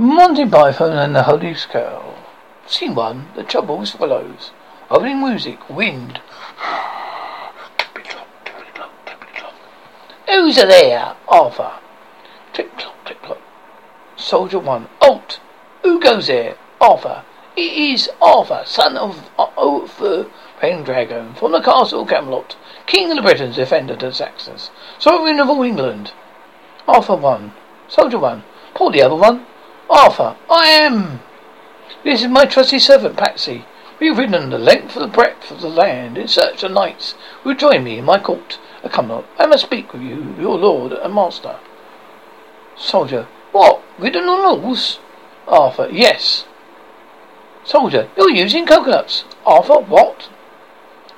Monty Python and the Holy Skull. Scene one. The troubles follows. Opening music. Wind. Who's there? Arthur. Tick clock, tick clock. Soldier one. Alt. Who goes there? Arthur. It is Arthur, son of uh, Uther Pendragon, from the castle Camelot, king of the Britons, defender of the Saxons, sovereign of all England. Arthur one. Soldier one. Pull the other one. Arthur, I am. This is my trusty servant, Patsy. We have ridden the length and the breadth of the land in search of knights who join me in my court uh, Come Camelot. I must speak with you, your lord and master. Soldier, what? Ridden on horse? Arthur, yes. Soldier, you're using coconuts. Arthur, what?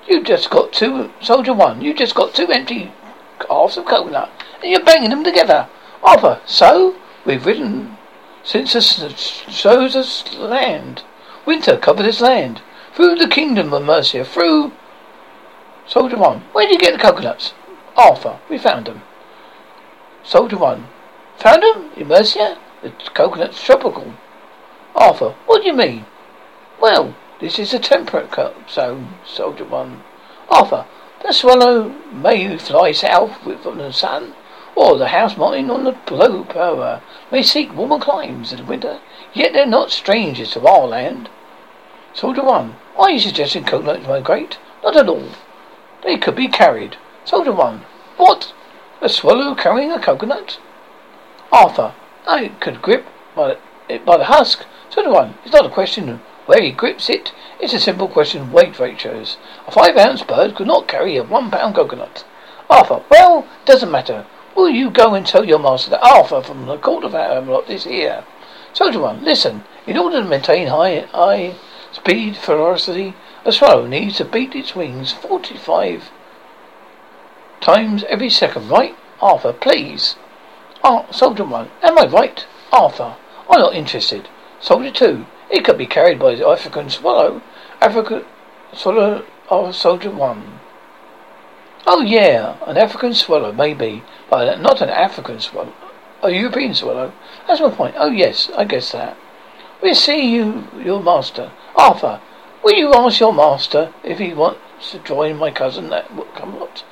You just got two, soldier one, you just got two empty halves of coconut and you're banging them together. Arthur, so? We've ridden since it shows us land. Winter covered this land. Through the kingdom of Mercia, through Soldier one, where did you get the coconuts? Arthur, we found them. Soldier one, found them in Mercia? The coconut's tropical. Arthur, what do you mean? Well, this is a temperate zone, Soldier one. Arthur, the swallow may fly south from the sun, or the house martin on the globe power may seek warmer climes in the winter, yet they're not strangers to our land. Soldier one, are you suggesting coconuts migrate? Not at all. They could be carried. Soldier one, what? A swallow carrying a coconut? Arthur, I could grip by the, by the husk. Soldier one, it's not a question of where he grips it. It's a simple question of weight ratios. A five ounce bird could not carry a one pound coconut. Arthur, well, doesn't matter. Will you go and tell your master that Arthur from the court of Camelot is here? Soldier one, listen. In order to maintain high, high speed velocity, a swallow needs to beat its wings forty-five times every second, right? Arthur, please. Ah, Soldier one, am I right? Arthur, I'm not interested. Soldier two, it could be carried by the African swallow. African swallow, oh, Soldier one. Oh yeah, an African swallow, maybe, but not an African swallow. A European swallow. That's my point. Oh yes, I guess that. We'll see you, your master. Arthur, will you ask your master if he wants to join my cousin at Camelot?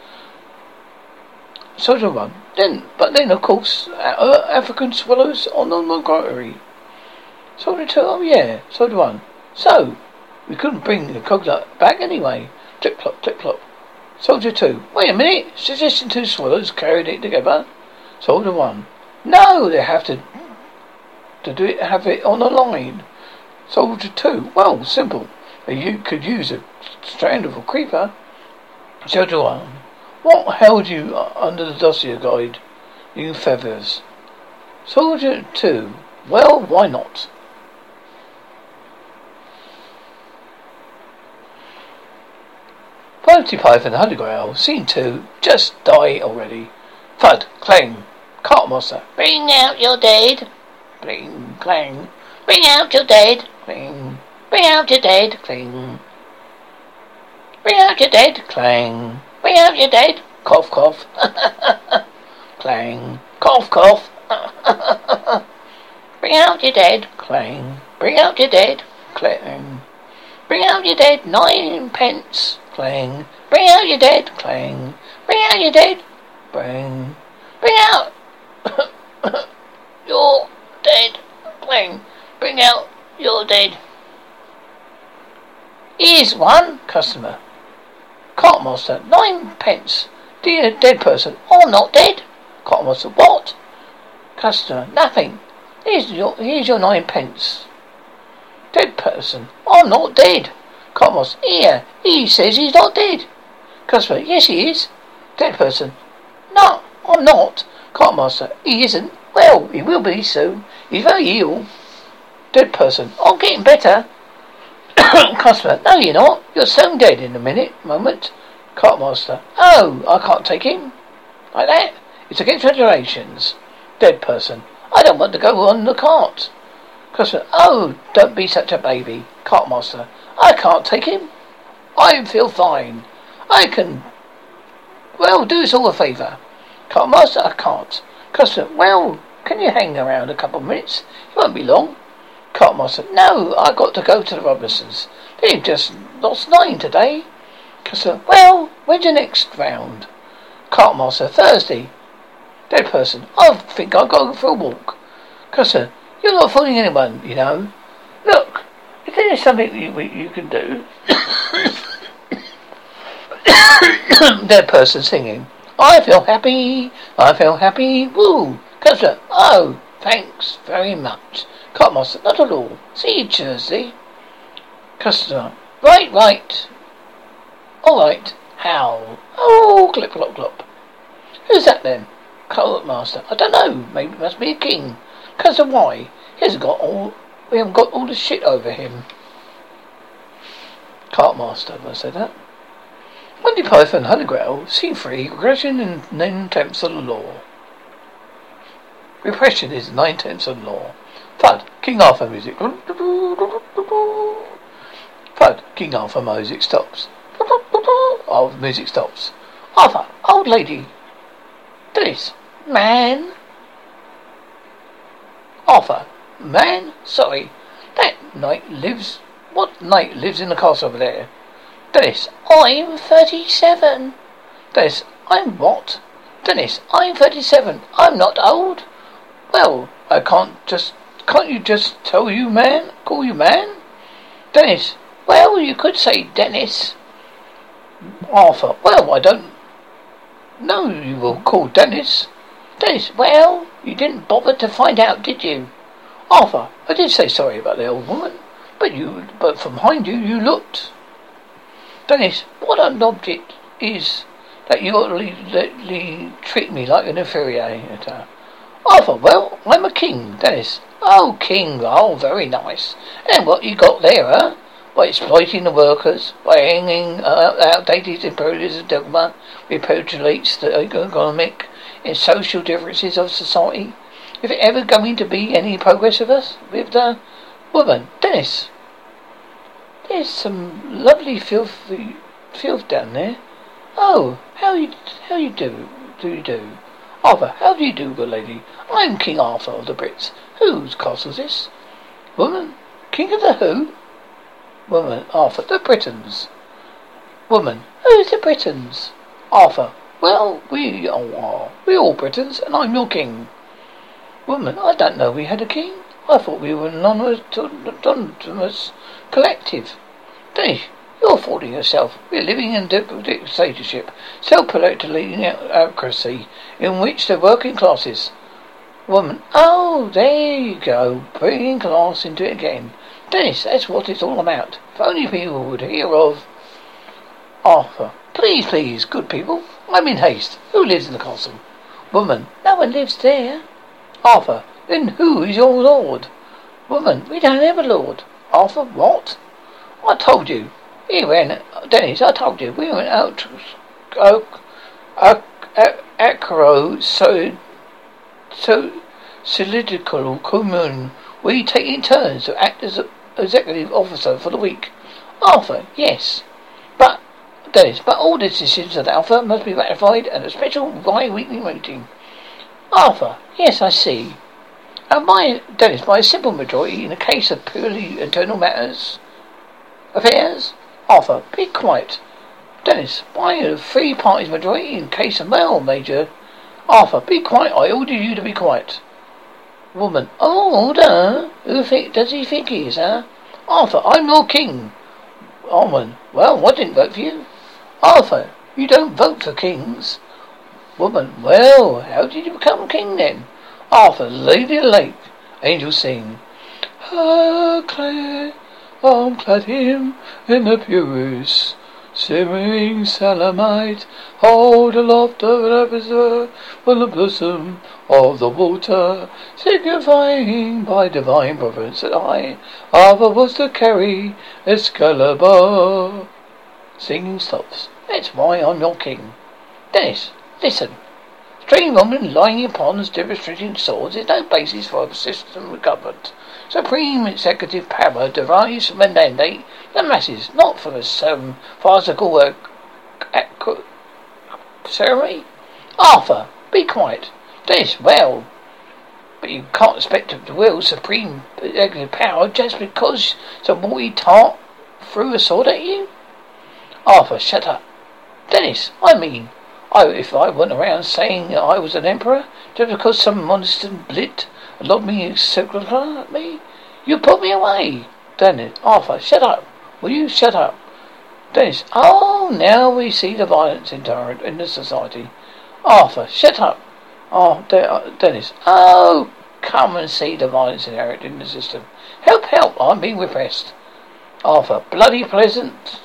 Soldier one. Then, but then of course, uh, African swallows on the migratory. Soldier two. Oh yeah, Soldier one. So, we couldn't bring the coconut back anyway. Clip clop, clip clop. Soldier 2. Wait a minute. Suggesting two swallows carried it together. Soldier 1. No, they have to to do it, have it on a line. Soldier 2. Well, simple. You could use a strand of a creeper. Soldier 1. What held you under the dossier guide? You feathers. Soldier 2. Well, why not? Monty Python, the Holy Grail, Scene 2, just die already. Thud, clang, cart monster, bring out your dead. Bling, clang, bring out your dead. Cling, bring out your dead. Cling, bring out your dead. Clang, bring out your dead. Cough, cough. clang, cough, cough. bring out your dead. Clang, bring out your dead. Clang, bring out your dead. Nine pence. Clang. Bring out your dead. Clang. Bring out your dead. Bring. Bring out your dead. Clang. Bring out your dead. Here's one. Customer. Cartmaster. Nine pence. Dear dead person. I'm not dead. Cartmaster. What? Customer. Nothing. Here's your, here's your nine pence. Dead person. I'm not dead. Cartmaster. Here, he says he's not dead. Customer. Yes, he is. Dead person. No, I'm not. Cartmaster. He isn't. Well, he will be soon. He's very ill. Dead person. I'm getting better. Customer. No, you're not. You're stone dead in a minute, moment. Cartmaster. Oh, I can't take him. Like that? It's against regulations. Dead person. I don't want to go on the cart. Customer. Oh, don't be such a baby. Cartmaster. I can't take him. I feel fine. I can. Well, do us all a favour. Cartmaster, I can't. Customer, well, can you hang around a couple of minutes? It won't be long. Cartmaster, no, I got to go to the Robinsons. They've just lost nine today. Customer, well, when's your next round? Cartmaster, Thursday. Dead person, I think I'll go for a walk. Customer, you're not fooling anyone, you know. Look, there's something you, you can do. Dead person singing. I feel happy. I feel happy. Woo. Customer. Oh, thanks very much. Cartmaster. Not at all. See you Tuesday. Customer. Right, right. All right. How? Oh, clip, clop, clop. Who's that then? Cartmaster. I don't know. Maybe it must be a king. Customer. Why? He hasn't got all. We haven't got all the shit over him. Cartmaster. I say that. Monty Python, Holy Grail, Scene 3, Regression in Nine Tenths of the Law. Repression is nine tenths of the law. Thud, King Arthur music. Thud, King Arthur music stops. Oh, music stops. Arthur, old lady. Dennis, man. Arthur, man, sorry. That knight lives. What knight lives in the castle over there? Dennis, I'm 37. Dennis, I'm what? Dennis, I'm 37. I'm not old. Well, I can't just, can't you just tell you man, call you man? Dennis, well, you could say Dennis. Arthur, well, I don't know you will call Dennis. Dennis, well, you didn't bother to find out, did you? Arthur, I did say sorry about the old woman, but you, but from behind you, you looked. Dennis, what an object is that you utterly treat me like an inferior. Arthur, well, I'm a king, Dennis. Oh, king, oh, very nice. And what you got there, huh? By exploiting the workers, by hanging uh, outdated imperialism dogma repudiates the economic and social differences of society. Is it ever going to be any progress with us? With the woman, Dennis? There's some lovely filthy filth down there. Oh, how you how you do do you do? Arthur, how do you do, good lady? I'm King Arthur of the Brits. Whose castle's this? Woman, King of the who? Woman, Arthur, the Britons. Woman, who's the Britons? Arthur, well, we all are. We all Britons, and I'm your king. Woman, I don't know we had a king. I thought we were an anonymous collective. Dennis, you're fooling yourself. We're living in a dictatorship, self-proletating autocracy, in which the working classes. Woman, oh, there you go, bringing class into it again. Dennis, that's what it's all about. If only people would hear of Arthur. Please, please, good people, I'm in haste. Who lives in the castle? Woman, no one lives there. Arthur, then who is your lord? Woman, we don't have a lord. Arthur, what? I told you. We went, Dennis, I told you, we went out to Acro, so, so, cylindrical commune. We taking turns to act as executive officer for the week. Arthur, yes. But, Dennis, but all decisions of Alpha must be ratified at a special bi-weekly meeting. Arthur, yes, I see. By Dennis, by a simple majority in a case of purely internal matters, affairs, Arthur, be quiet. Dennis, by a three parties majority in case of male major, Arthur, be quiet. I order you to be quiet. Woman, oh, order. Who think, does he think he is, huh? Arthur, I'm your king. Oh, woman, well, I didn't vote for you. Arthur, you don't vote for kings. Woman, well, how did you become king then? Arthur, Lady Lake. Angels sing. Ah, Claire, I'm clad him in the purest, simmering samite. Hold aloft of the episode on the bosom of the water, signifying by divine providence that I, Arthur, was to carry Excalibur. Singing stops. That's why I'm your king. Dennis, listen. Strange woman lying upon and demonstrating swords is no basis for a system of government. Supreme executive power derives from a mandate the masses, not from a some farcical work ceremony. Arthur, be quiet. This, well, But you can't expect to will supreme executive power just because some naughty tart threw a sword at you. Arthur, shut up. Dennis, I mean, I, if I went around saying I was an emperor, just because some monster blit lobbed me at me, you put me away. Dennis, Arthur, shut up. Will you shut up? Dennis, oh, now we see the violence intolerant in the society. Arthur, shut up. Oh, De- uh, Dennis, oh, come and see the violence inherent in the system. Help, help, I'm being repressed. Arthur, bloody pleasant.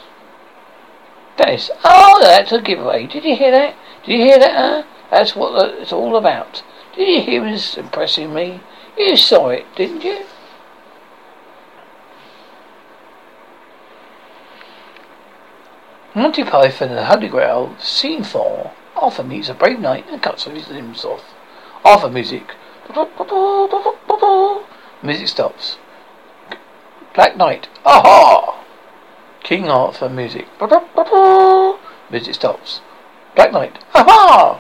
Dennis, oh, that's a giveaway. Did you hear that? Did you hear that, huh? That's what it's all about. Did you hear him impressing me? You saw it, didn't you? Monty Python and the Holy Grail, Scene 4. Arthur meets a brave knight and cuts his limbs off. Arthur music. Music stops. Black Knight. Aha! King Arthur music. Music stops. Black Knight. Aha!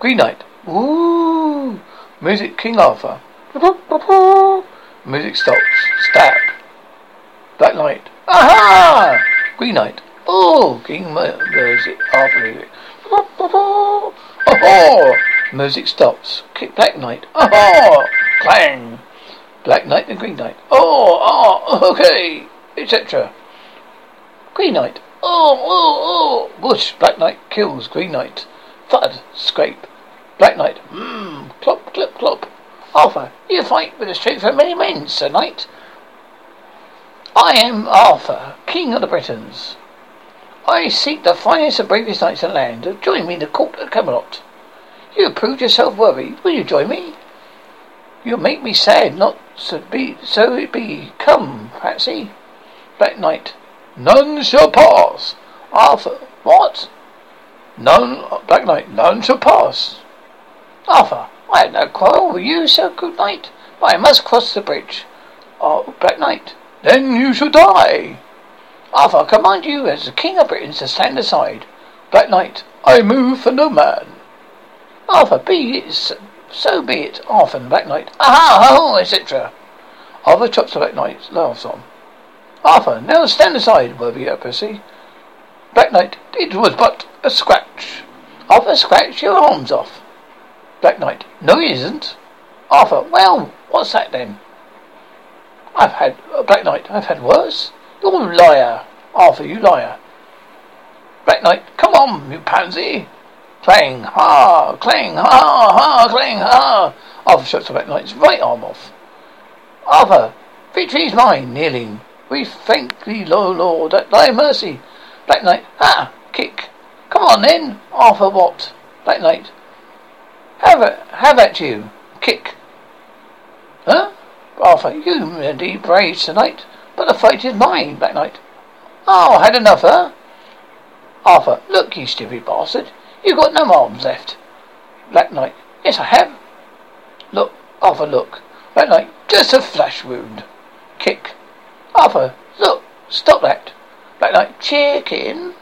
Green Knight. Ooh! Music King Arthur. Music stops. Stab. Black Knight. Aha! Green Knight. Oh! King music. Arthur music. Oh! Music stops. Kick Black Knight. Oh! Clang! Black Knight and Green Knight. Oh! Oh! Okay! Etc. Green Knight. Oh! Oh! Oh! Bush. Black Knight kills Green Knight. Thud. Scrape. Black Knight. Mmm. Clop, clip, clop. Arthur, you fight with the strength of many men, Sir Knight. I am Arthur, King of the Britons. I seek the finest and bravest knights in the land join me in the court at Camelot. You have proved yourself worthy. Will you join me? You'll make me sad not to be so it be. Come, Patsy. Black Knight. None shall pass. Arthur. What? None Black Knight, none shall pass. Arthur. I have no quarrel with you, Sir Good Knight, but I must cross the bridge. Oh, Black Knight. Then you shall die. Arthur, I command you as the King of Britain to stand aside. Black Knight, I move for no man. Arthur, be it so, be it. Arthur and Black Knight, aha, ho, etc. Arthur chops the Black Knight, laughs on. Arthur, now stand aside, worthy Percy. Black Knight, it was but a scratch. Arthur, scratch your arms off. Black Knight, no, he isn't. Arthur, well, what's that then? I've had, uh, Black Knight, I've had worse. You're a liar. Arthur, you liar. Black Knight, come on, you pansy. Clang, ha, clang, ha, ha, clang, ha. Arthur shuts the Black Knight's right arm off. Arthur, victory is mine, kneeling. We thank thee, Lord, Lord, at thy mercy. Black Knight, ha, kick. Come on then. Arthur, what? Black Knight, have have at you. Kick. Huh? Arthur, you indeed brave tonight. But the fight is mine, Black Knight. Oh, had enough, huh? Arthur, look, you stupid bastard. You've got no arms left. Black Knight, yes, I have. Look, Arthur, look. Black Knight, just a flesh wound. Kick. Arthur, look, stop that. Black Knight, chicken.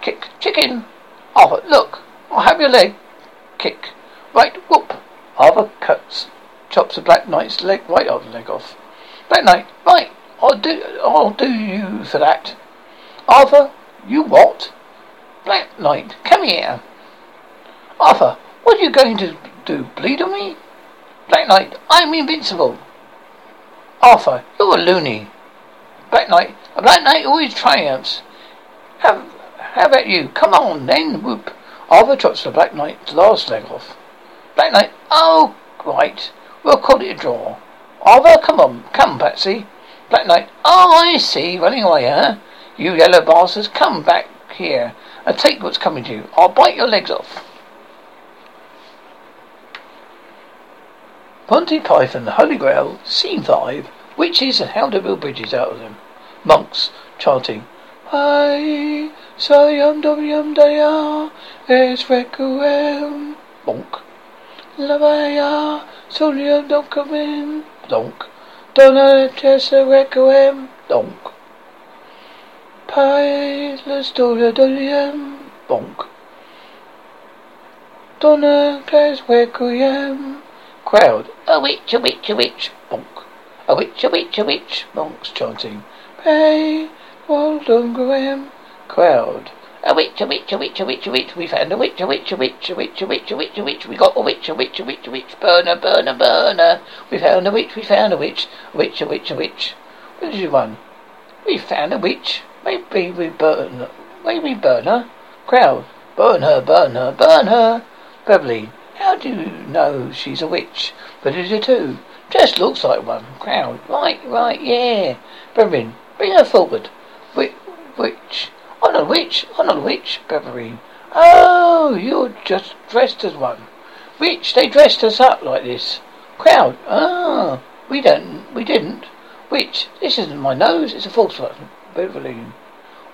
Kick, chicken. Arthur, look, I'll have your leg. Kick. Right, whoop. Arthur cuts, chops the Black Knight's leg right off leg off. Black Knight, right, I'll do, I'll do you for that. Arthur, you what? Black Knight, come here. Arthur, what are you going to do? Bleed on me? Black Knight, I'm invincible. Arthur, you're a loony. Black Knight, a Black Knight always triumphs. Have, how about you? Come on, then, whoop. Arthur chops the Black Knight's last leg off. Black Knight, oh, right. We'll call it a draw. Arthur, come on, come, Patsy. Black Knight, oh, I see, running away, huh? You yellow bastards, come back here and take what's coming to you. I'll bite your legs off. Monty Python, the Holy Grail, Scene 5. Witches and how to build bridges out of them. Monks chanting. Hi, sayam dayam daya, es requiem. Bonk. Lavaya, solium donkamin. Donk. Donna Tessa requiem. Donk. Pai la storia dolium. Bonk. Donna Tess requiem. Crowd. A witch, a witch, a witch. Bonk. A witch, a witch, a witch. Monks chanting. Pray, well done, Graham. Crowd. A witch, a witch, a witch, a witch, a witch. We found a witch, a witch, a witch, a witch, a witch, a witch, a witch. We got a witch, a witch, a witch, a witch. Burner, burner, burner. We found a witch, we found a witch. A witch, a witch, a witch. Where did you run? We found a witch. Maybe we burn. Maybe burn her. Crowd. Burn her, burn her, burn her. Beverly. How do you know she's a witch? But is it too? Just looks like one. Crowd. Right, right, yeah. Beverly. Bring her forward. Witch. I'm not a witch. I'm not a witch. Beverly. Oh, you're just dressed as one. Witch, they dressed us up like this. Crowd. Oh, we don't. We didn't. Witch, This isn't my nose. It's a false one. Beverly.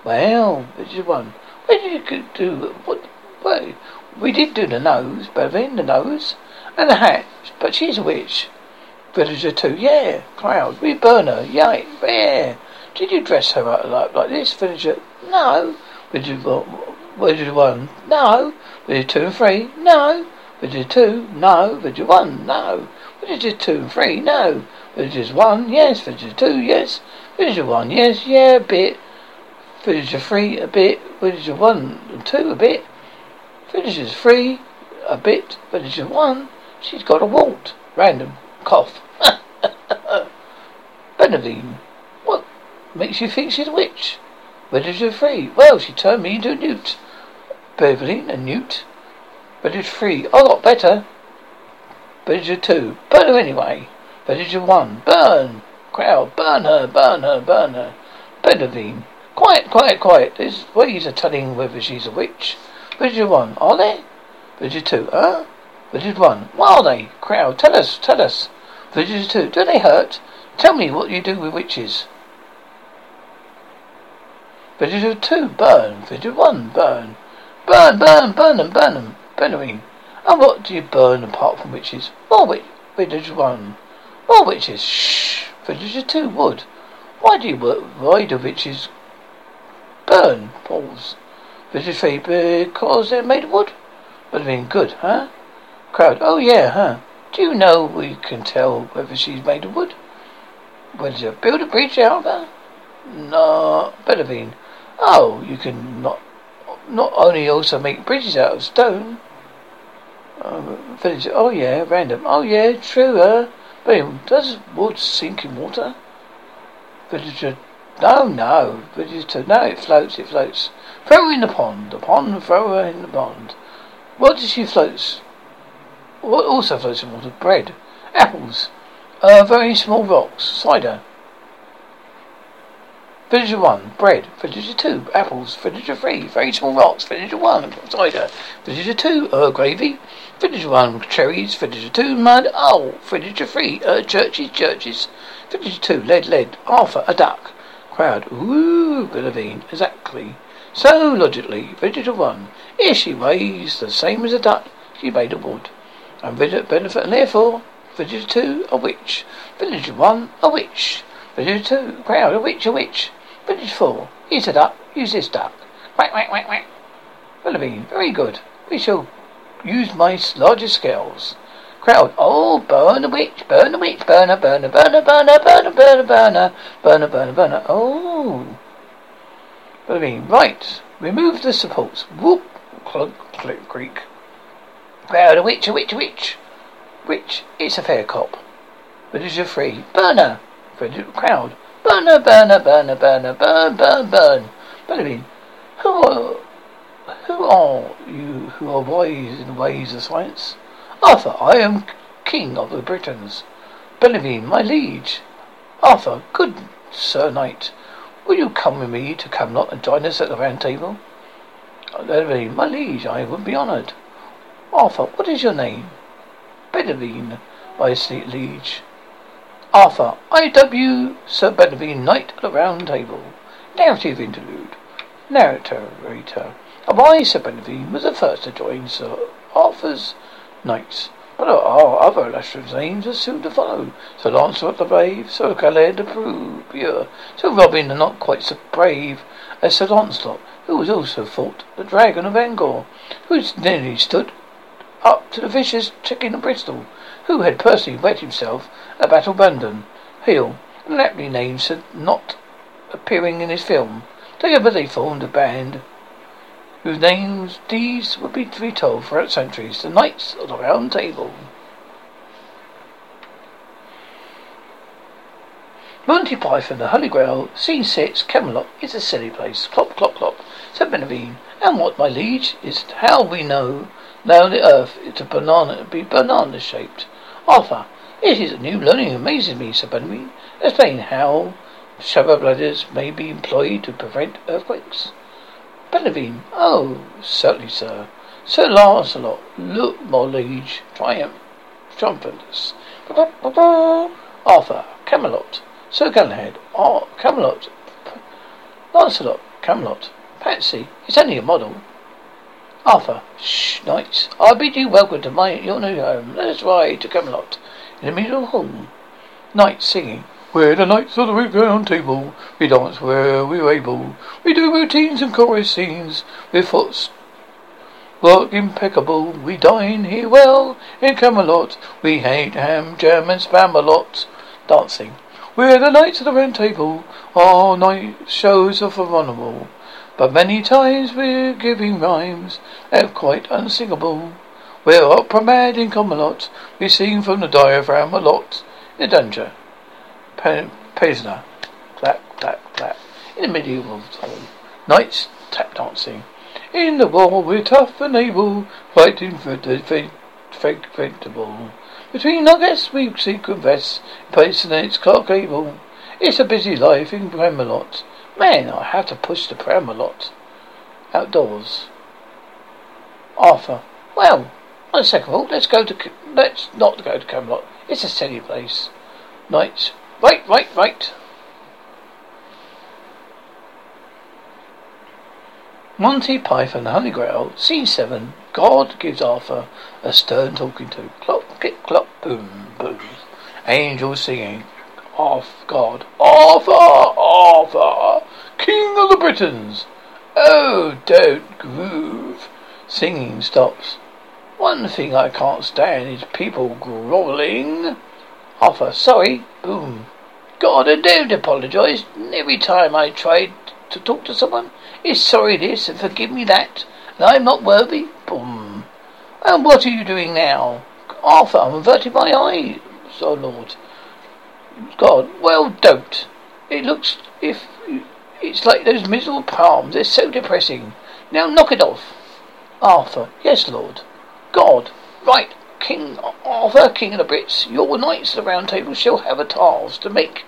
Well, this is one. Where did you do? What? Wait. We did do the nose, Beverly, the nose, and the hat. But she's a witch. Villager too. Yeah. Crowd. We burn her. Yeah. Yeah. Did you dress her up like, like this, Villager? No. Villager Villager one. No. Villager two and three. No. Villager two. No. Villager one. No. Villager two and three. No. Villager one. Yes. Villager two. Yes. Villager one. Yes. Yeah. A bit. Villager three. A bit. Villager one and two. A bit. Villager three. A bit. Villager one. She's got a wart. Random. Cough. Benavine. What makes you think she's a witch? Villager three. Well, she turned me into a newt. Beverly, a newt. Villager three. I got better. Villager two. Burn her anyway. Villager one. Burn. Crowd. Burn her. Burn her. Burn her. Benavine. Quiet, quiet, quiet. There's ways of telling whether she's a witch. Villager one. Are they? Villager two. Huh? Villager one. What are they? Crowd. Tell us. Tell us. Villager two. Do they hurt? Tell me what you do with witches. Villager two. Burn. Villager one. Burn. Burn, burn, burn them, burn them. Benavine. And what do you burn apart from witches? More witch. Villager one. More witches. Shh. Villager two. Wood. Why do you why do witches burn? Pause. Villager three. Because they're made of wood. Benavine. Good, huh? Crowd. Oh yeah, huh? Do you know we can tell whether she's made of wood? Villager. Build a bridge out of her? No. Benavine. Oh, you can not not only also make bridges out of stone. Um, villager. Oh yeah, random. Oh yeah, true. Uh, but does wood sink in water? Villager. No, no. Villager. No, it floats. It floats. Throw her in the pond. The pond. Throw her in the pond. What does she floats? What also floats in water? Bread, apples, uh, very small rocks, cider. Villager one, bread. Villager two, apples. Villager three, very small rocks. Villager one, cider. Villager two, uh, gravy. Villager one, cherries. Villager two, mud. Oh, villager three, uh, churches, churches. Villager two, lead, lead. Arthur, a duck. Crowd, ooh, Benavine, exactly. So logically, villager one, if she weighs the same as a duck, she made of wood. And villager benefit, and therefore, villager two, a witch. Villager one, a witch. Villager two, crowd, a witch, a witch. Village four. Use a duck. Use this duck. Quack, quack, quack, quack. Willoughby. Very good. We shall use my largest scales. Crowd. Oh, burn the witch. Burn the witch. Burner, burner, burner, burner, burner, burner, burner. Burner, burner, burner. Oh. Willoughby. Right. Remove the supports. Whoop. Clunk, click, creak. Crowd. A witch, a witch, a witch. Witch. It's a fair cop. Villager three. Burner. Crowd. Burner, burner, burner, burner, burn, burn, burn. Benjamin, who are, who are you who are wise in the ways of science? Arthur, I am king of the Britons. Benjamin, my liege. Arthur, good sir knight, will you come with me to Camelot and join us at the round table? Benjamin, my liege, I would be honoured. Arthur, what is your name? Benjamin, my liege. Arthur, I.W. Sir Benavine, Knight of the Round Table. Narrative interlude. Narrator. I, Sir Benavine, was the first to join Sir Arthur's knights, but there are other illustrious names are soon to follow. Sir Launcelot the Brave, Sir Galahad the Pure, Sir Robin the not quite so brave as Sir Launcelot, who was also fought the Dragon of Angor, who nearly stood up to the vicious chicken of Bristol, who had personally wed himself at Battle Badon Hill, an aptly named Sir not appearing in his film. Together they formed a band whose names deeds would be retold throughout centuries, the Knights of the Round Table. Monty Python, the Holy Grail, scene six, Camelot is a silly place. Clop, clop, clop, said Benavine. And what, my liege, is how we know now the earth is a banana, be banana shaped. Arthur, it is a new learning, amazes me, said Benavine. Explain how shower bladders may be employed to prevent earthquakes. Benavine, oh, certainly, sir. Sir Lancelot, look, my liege, triumph, triumphant. Arthur, Camelot. Sir Galahad, oh, Camelot, Lancelot, Camelot, Patsy, it's only a model. Arthur, shh, knights, I bid you welcome to my your new home. Let us ride to Camelot in the middle of hall. Knights singing. We're the knights of the round table. We dance where we're able. We do routines and chorus scenes with foots work impeccable. We dine here well in Camelot. We hate ham, jam, and spam a lot. Dancing. We're the knights of the round table. Our night shows are phenomenal. But many times we're giving rhymes that are quite unsingable. We're opera mad in Camelot. We sing from the diaphragm a lot. In danger. Prisoner. Clap, clap, clap. In the medieval time. Knights tap dancing. In the war we're tough and able, fighting for the faintable. Between nuggets we secret vests, its Clark Gable. It's a busy life in Camelot. Man, I have to push the pram a lot. Outdoors. Arthur. Well, on second thought, let's go to let's not go to Camelot. It's a silly place. Knights. Right, right, right. Monty Python, the Holy Grail, Scene 7. God gives Arthur a stern talking to. Clop, click, clop, boom, boom. Angels singing. Off God. Arthur! Arthur! King of the Britons! Oh, don't groove. Singing stops. One thing I can't stand is people groveling. Arthur, sorry. Boom. God, I don't apologise. Every time I try to talk to someone, it's sorry this and forgive me that, and I'm not worthy. Boom. And what are you doing now? Arthur, I'm averting my eyes, oh Lord. God, well, don't. It looks if it's like those miserable palms. They're so depressing. Now knock it off. Arthur, yes, Lord. God, right. King Arthur, King of the Brits, your knights of the Round Table shall have a task to make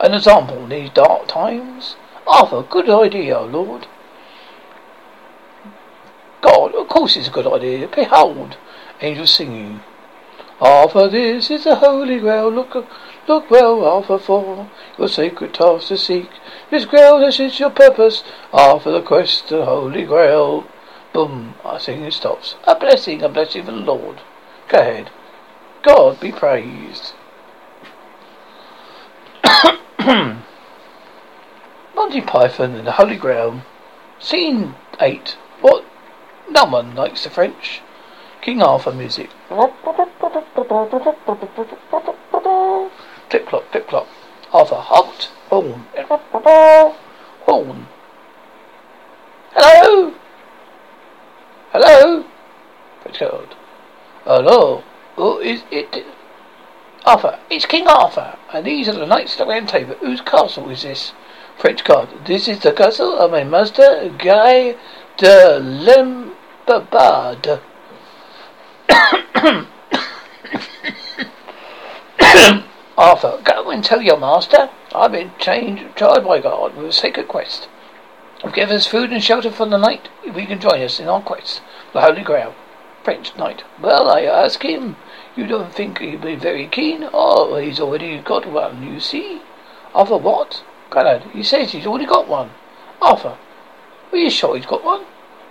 an example in these dark times. Arthur, good idea, Lord. God, of course it's a good idea. Behold, angels singing. Arthur, this is the Holy Grail. Look, look well, Arthur, for your sacred task to seek. This Grail, this is your purpose. Arthur, the quest, the Holy Grail. Boom, I think it stops. A blessing, a blessing from the Lord. Go ahead. God be praised. Monty Python and the Holy Grail. Scene 8. What no one likes the French. King Arthur music. Clip clop, clip clop. Arthur, halt. Horn. Horn. Hello? Hello? French code. Hello? Who is it? Arthur. It's King Arthur. And these are the knights of the round table. Whose castle is this? French card. This is the castle of my master, Guy de Lem Babad. Arthur, go and tell your master I've been changed, tried by God with a sacred quest. Give us food and shelter for the night if we can join us in our quest. The Holy Grail. French knight. Well, I ask him. You don't think he'd be very keen? Oh, he's already got one, you see. Arthur, what? Galahad, he says he's already got one. Arthur, are you sure he's got one?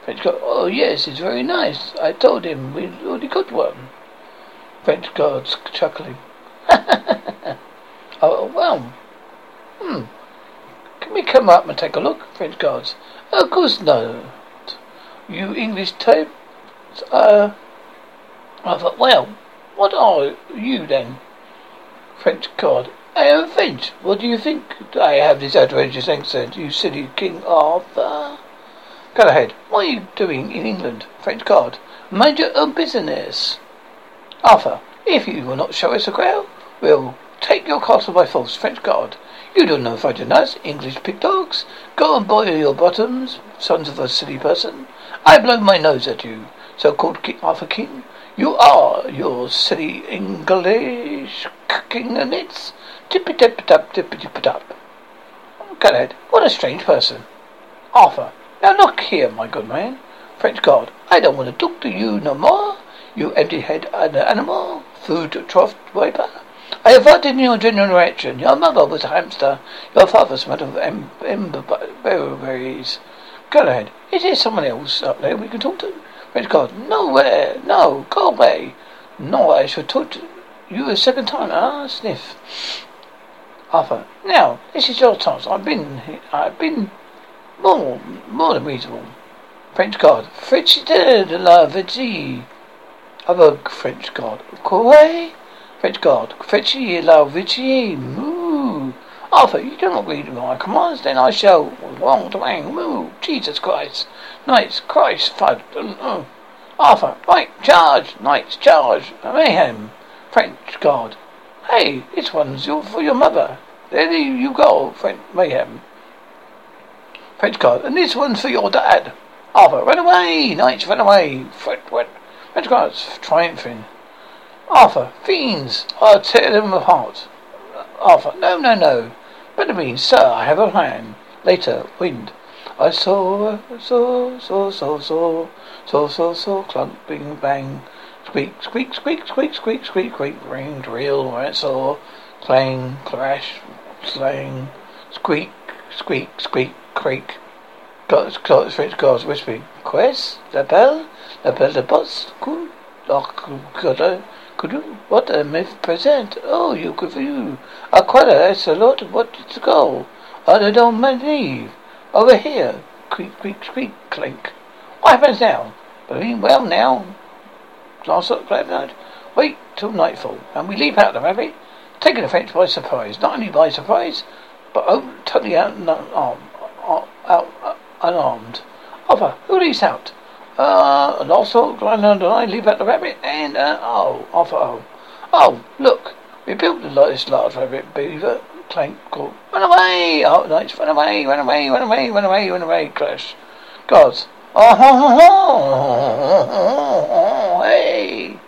French guard, oh yes, it's very nice. I told him we already got one. French guards chuckling. oh, well. Hmm. Can we come up and take a look? French guards. Of course not. You English type? Uh, I thought, well, What are you then? French god. I am French. What do you think? I have this outrageous accent, you silly King Arthur. Go ahead. What are you doing in England? French god. Mind your own business. Arthur, if you will not show us a crowd, we'll take your castle by force. French god. You don't know fighting us, English pig dogs. Go and boil your bottoms, sons of a silly person. I blow my nose at you, so-called King Arthur King. You are your silly English king and it's tippy tip tap tippy tip tap. Go ahead. What a strange person. Arthur. Now look here, my good man. French God. I don't want to talk to you no more. You empty-head animal, food trough wiper. I have heard in your general reaction. Your mother was a hamster. Your father smelled of elderberries. Go ahead. Is there someone else up there we can talk to? French God. Nowhere. No. Go away. No, I should talk to you a second time. Ah, sniff. Arthur. Now, this is your chance. I've been, I've been more, more than reasonable. French God. French de la Vigie. Other French God. Quoi? French God. French la Vigie. Arthur, you do not read my commands, then I shall. Wrong to wang. Moo. Jesus Christ. Knights, Christ, fud. Uh, Arthur, right, charge. Knights, charge. Mayhem. French God. Hey, this one's your, for your mother. There you go, French Mayhem. French God. And this one's for your dad. Arthur, run away! Knights, run away! French, French God's triumphing. Arthur, fiends! I'll tear them apart. Arthur, no, no, no. Better sir, I have a plan. Later, wind. I saw, saw, saw, saw, saw, saw, saw, saw, clunk, bing, bang, squeak, squeak, squeak, squeak, squeak, squeak, squeak, ring, drill, saw, clang, clash, slang, squeak, squeak, squeak, creak. Got, got, French girls whispering, Quest, la belle, la belle de boss, cool, could, oh, could you, what a myth present, oh, you could you, a quite a lot, what to go, I don't believe. Over here. Creak, creak, creak, clink. What happens now? But well now. Last up, night. Wait till nightfall, and we leap out the rabbit, taking the French by surprise. Not only by surprise, but oh, totally out, um, out, out, uh, unarmed. Arthur, who leaves out? Uh, last up, and I leave out the rabbit, and uh, oh, Arthur, oh, oh, look, we built this large rabbit beaver clank, call, run away! Oh, knights, run away, run away, run away, run away, run away, clash. Gods. Oh, oh, hey!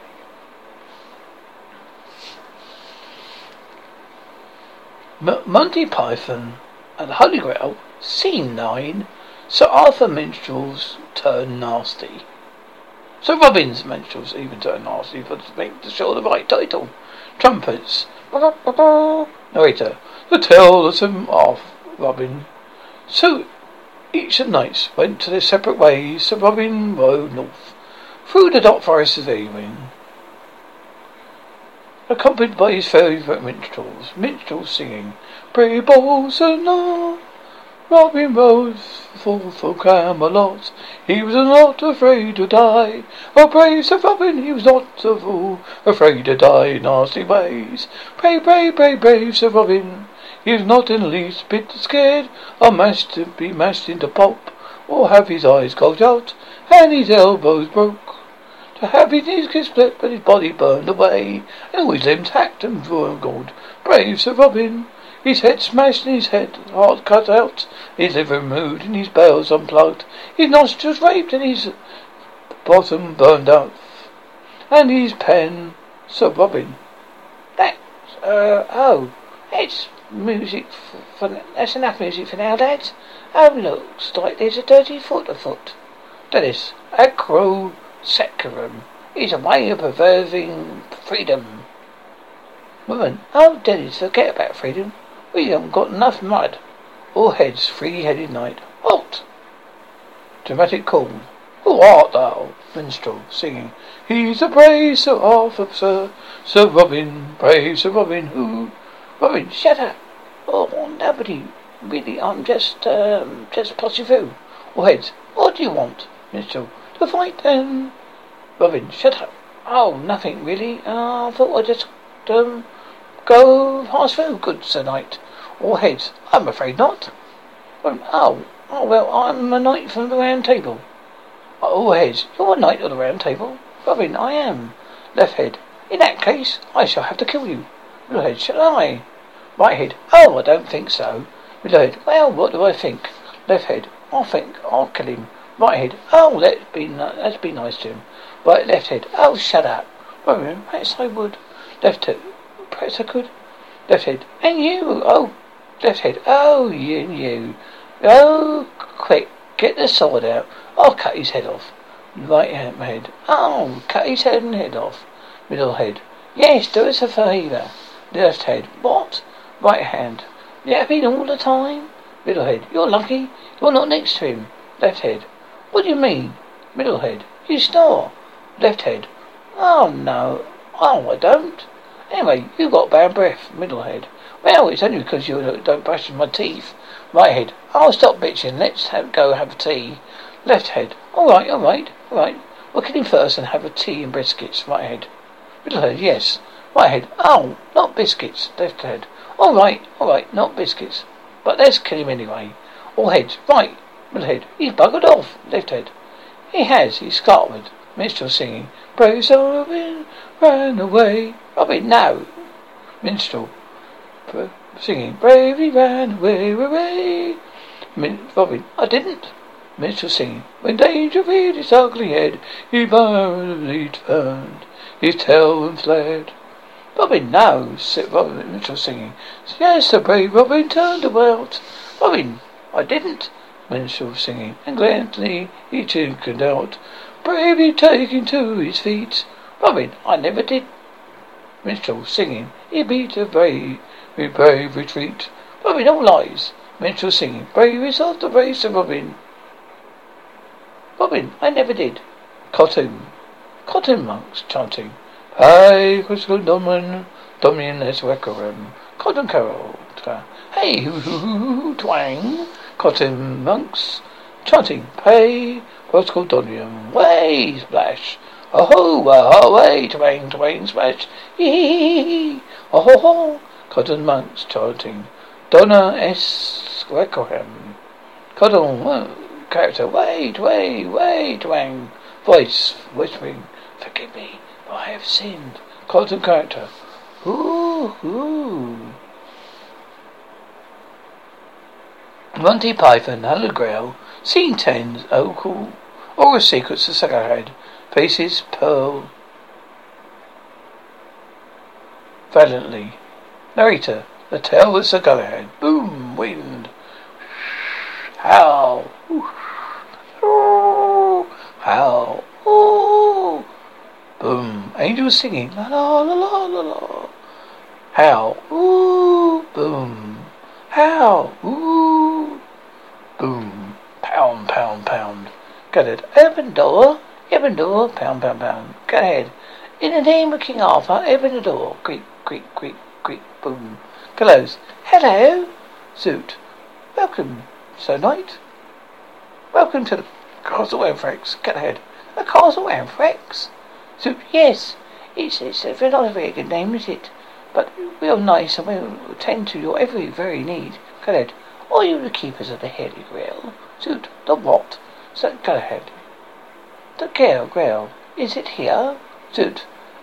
M- Monty Python and the Holy Grail, Scene 9, Sir Arthur Minstrels turn nasty. Sir Robin's Minstrels even turn nasty for to make the show the right title. Trumpets. Narrator. The tale of him off, Robin. So each of the knights went to their separate ways, so Robin rode north, through the dark forest of Ewing, accompanied by his favourite minstrels, minstrels singing, Brave balls and. Robin rode forth for Camelot. He was not afraid to die. Oh, brave Sir Robin, he was not a fool, afraid to die in nasty ways. Pray, pray, pray, brave Sir Robin. He was not in the least bit scared of mashed to be mashed into pulp, or have his eyes gouged out, and his elbows broke. To have his knees split, but his body burned away, and all his limbs hacked and gold. Brave Sir Robin! His head smashed and his head, heart cut out, his liver removed and his bowels unplugged, his nostrils raped and his bottom burned out, and his pen, Sir Robin. That's, uh, oh, it's music for, that's enough music for now, Dad. Oh, looks like there's a dirty foot afoot. Dennis, acro saccharum is a way of preserving freedom. Woman, oh, Dennis, forget about freedom. We haven't got enough mud. All heads, three-headed knight. Halt! Dramatic call. Who art thou? Minstrel, singing. He's a brave Sir Arthur, sir. Sir Robin, brave Sir Robin, who Robin, shut up. Oh, nobody. Really, I'm just, um, just through. All heads, what do you want? Minstrel, to fight then. Robin, shut up. Oh, nothing really. Uh, I thought I'd just um go pass through. Good Sir Knight. All heads. I'm afraid not. Um, oh, oh well, I'm a knight from the Round Table. All heads. You're a knight of the Round Table. Robin, I am. Left head. In that case, I shall have to kill you. Middle head. Shall I? Right head. Oh, I don't think so. Middle head. Well, what do I think? Left head. I think I'll kill him. Right head. Oh, let's be let's be nice to him. Right, left head. Oh, shut up. Well, perhaps I would. Left head. Perhaps I could. Left head. And you. Oh, left head. Oh, you you. Oh, quick. Get the sword out. I'll cut his head off. Right hand head. Oh, cut his head and head off. Middle head. Yes, do us a favour. Left head. What? Right hand. Yapping all the time? Middle head. You're lucky. You're not next to him. Left head. What do you mean? Middle head. You snore. Left head. Oh, no. Oh, I don't. Anyway, you got bad breath. Middle head. Well, it's only because you don't brush my teeth. Right head. Oh, stop bitching. Let's have, go have tea. Left head. All right, all right, all right. We'll kill him first and have a tea and biscuits. Right head. Middle head. Yes. Right head. Oh, not biscuits. Left head. All right, all right, not biscuits. But let's kill him anyway. All heads. Right. Middle head. He's buggered off. Left head. He has. He's Scotland. Minstrel singing. Sir Robin ran away. Robin, no. Minstrel singing. Bravely ran away, away. Min- Robin, I didn't. Minstrel singing. When danger reared his ugly head, he violently turned his tail and fled. Robin, no, said Robin Minstrel singing. Yes, the brave Robin turned about. Robin, I didn't. Minstrel singing. And gladly he took it out bravely taking to his feet. Robin, I never did. Minstrel singing, he beat a brave, a brave retreat. Robin, all lies. Minstrel singing, brave is of the race of Robin. Robin, I never did. Cotton, cotton monks chanting, Hey, Crystal Domin, Domin es Wekarim. Cotton carol, hey, hoo hoo hoo hoo, twang. Cotton monks chanting, pay Proscodonium, way splash. Oh ho, way, twang, twang, splash. Hee hee hee Oh ho ho. Cotton monks chanting. Donna S. Requiem. Cotton character. Wait, wait, wait, twang. Voice whispering. Forgive me, for I have sinned. Cotton character. Ooh, ooh. Monty Python, Holy Grail, Scene 10, Oracle, Aura Secrets of Sir Galahad, Faces, Pearl, Valiantly. Narrator, The Tale of Sir Galahad, Boom, Wind, Howl, Howl, Boom, Angels singing, La la la la la la, Howl, Boom, Howl, Boom. Pound, pound, pound. Got it. Open door. Open door. Pound, pound, pound. Go ahead. In the name of King Arthur, open the door. Creak, creak, creak, creak, boom. Close. Hello. Zoot. Welcome, Sir Knight. Welcome to the Castle Anthrax. Galahad. The Castle Anthrax? Zoot. Yes. It's, it's a very, not a very good name, is it? But we're nice and we'll attend to your every very need. Galahad. Are you the keepers of the Holy Grail? Zoot, the what? So, Galahad. The Grail, Grail. Is it here? Zoot.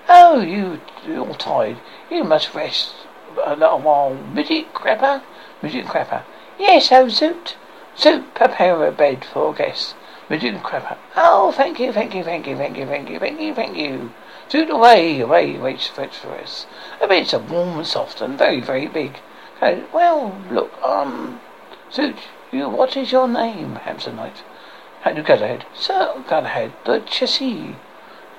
Oh, you, you're tired. You must rest a little while. Midget Crapper? Midget Crapper. Yes, oh, Zoot. Zoot, prepare a bed for a guest. Midget Crapper. Oh, thank you, thank you, thank you, thank you, thank you, thank you, thank you. Zoot away, away, wait, fetch for us. A bed's are warm and soft and very, very big. Okay, well, look, um, Zoot, you, what is your name, Hampson Knight? How do you go ahead? Sir, Galahad. The Chessie.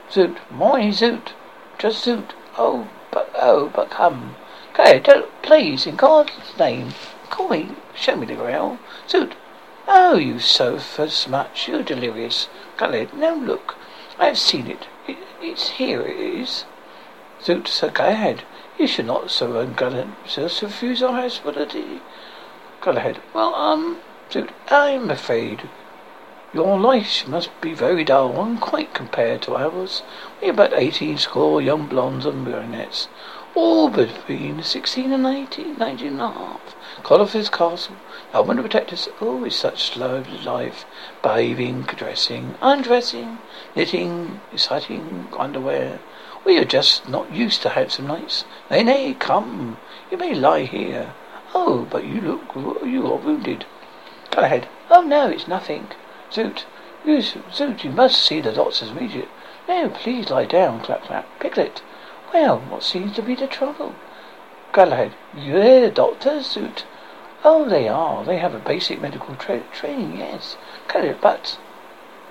Zoot, my Zoot. Just Zoot. Oh, but, oh, but come. Ahead, don't, please, in God's name, call me, show me the grail. Zoot. Oh, you so for much, you're delirious. Ahead, now look. I have seen it. it it's here, it is. Zoot, so Galahad. You should not so just refuse our hospitality. Galahad. Well, um, dude, I'm afraid Your life must be very dull, and quite compared to ours. We about eighteen score young blondes and brunettes, all between sixteen and eighteen, nineteen and a half. Colifiers Castle, helping to protect us. Oh, it's such slow life. Bathing, dressing, undressing, knitting, exciting underwear. We are just not used to handsome nights. Nay, nay, come. You may lie here. Oh, but you look, you are wounded. Galahad. Oh, no, it's nothing. Zoot, you, Zoot, you must see the doctors immediately. No, please lie down, clap, clap. Piglet. Well, what seems to be the trouble? Galahad, you're the doctors, Zoot. Oh, they are. They have a basic medical tra- training, yes. Galahad, but...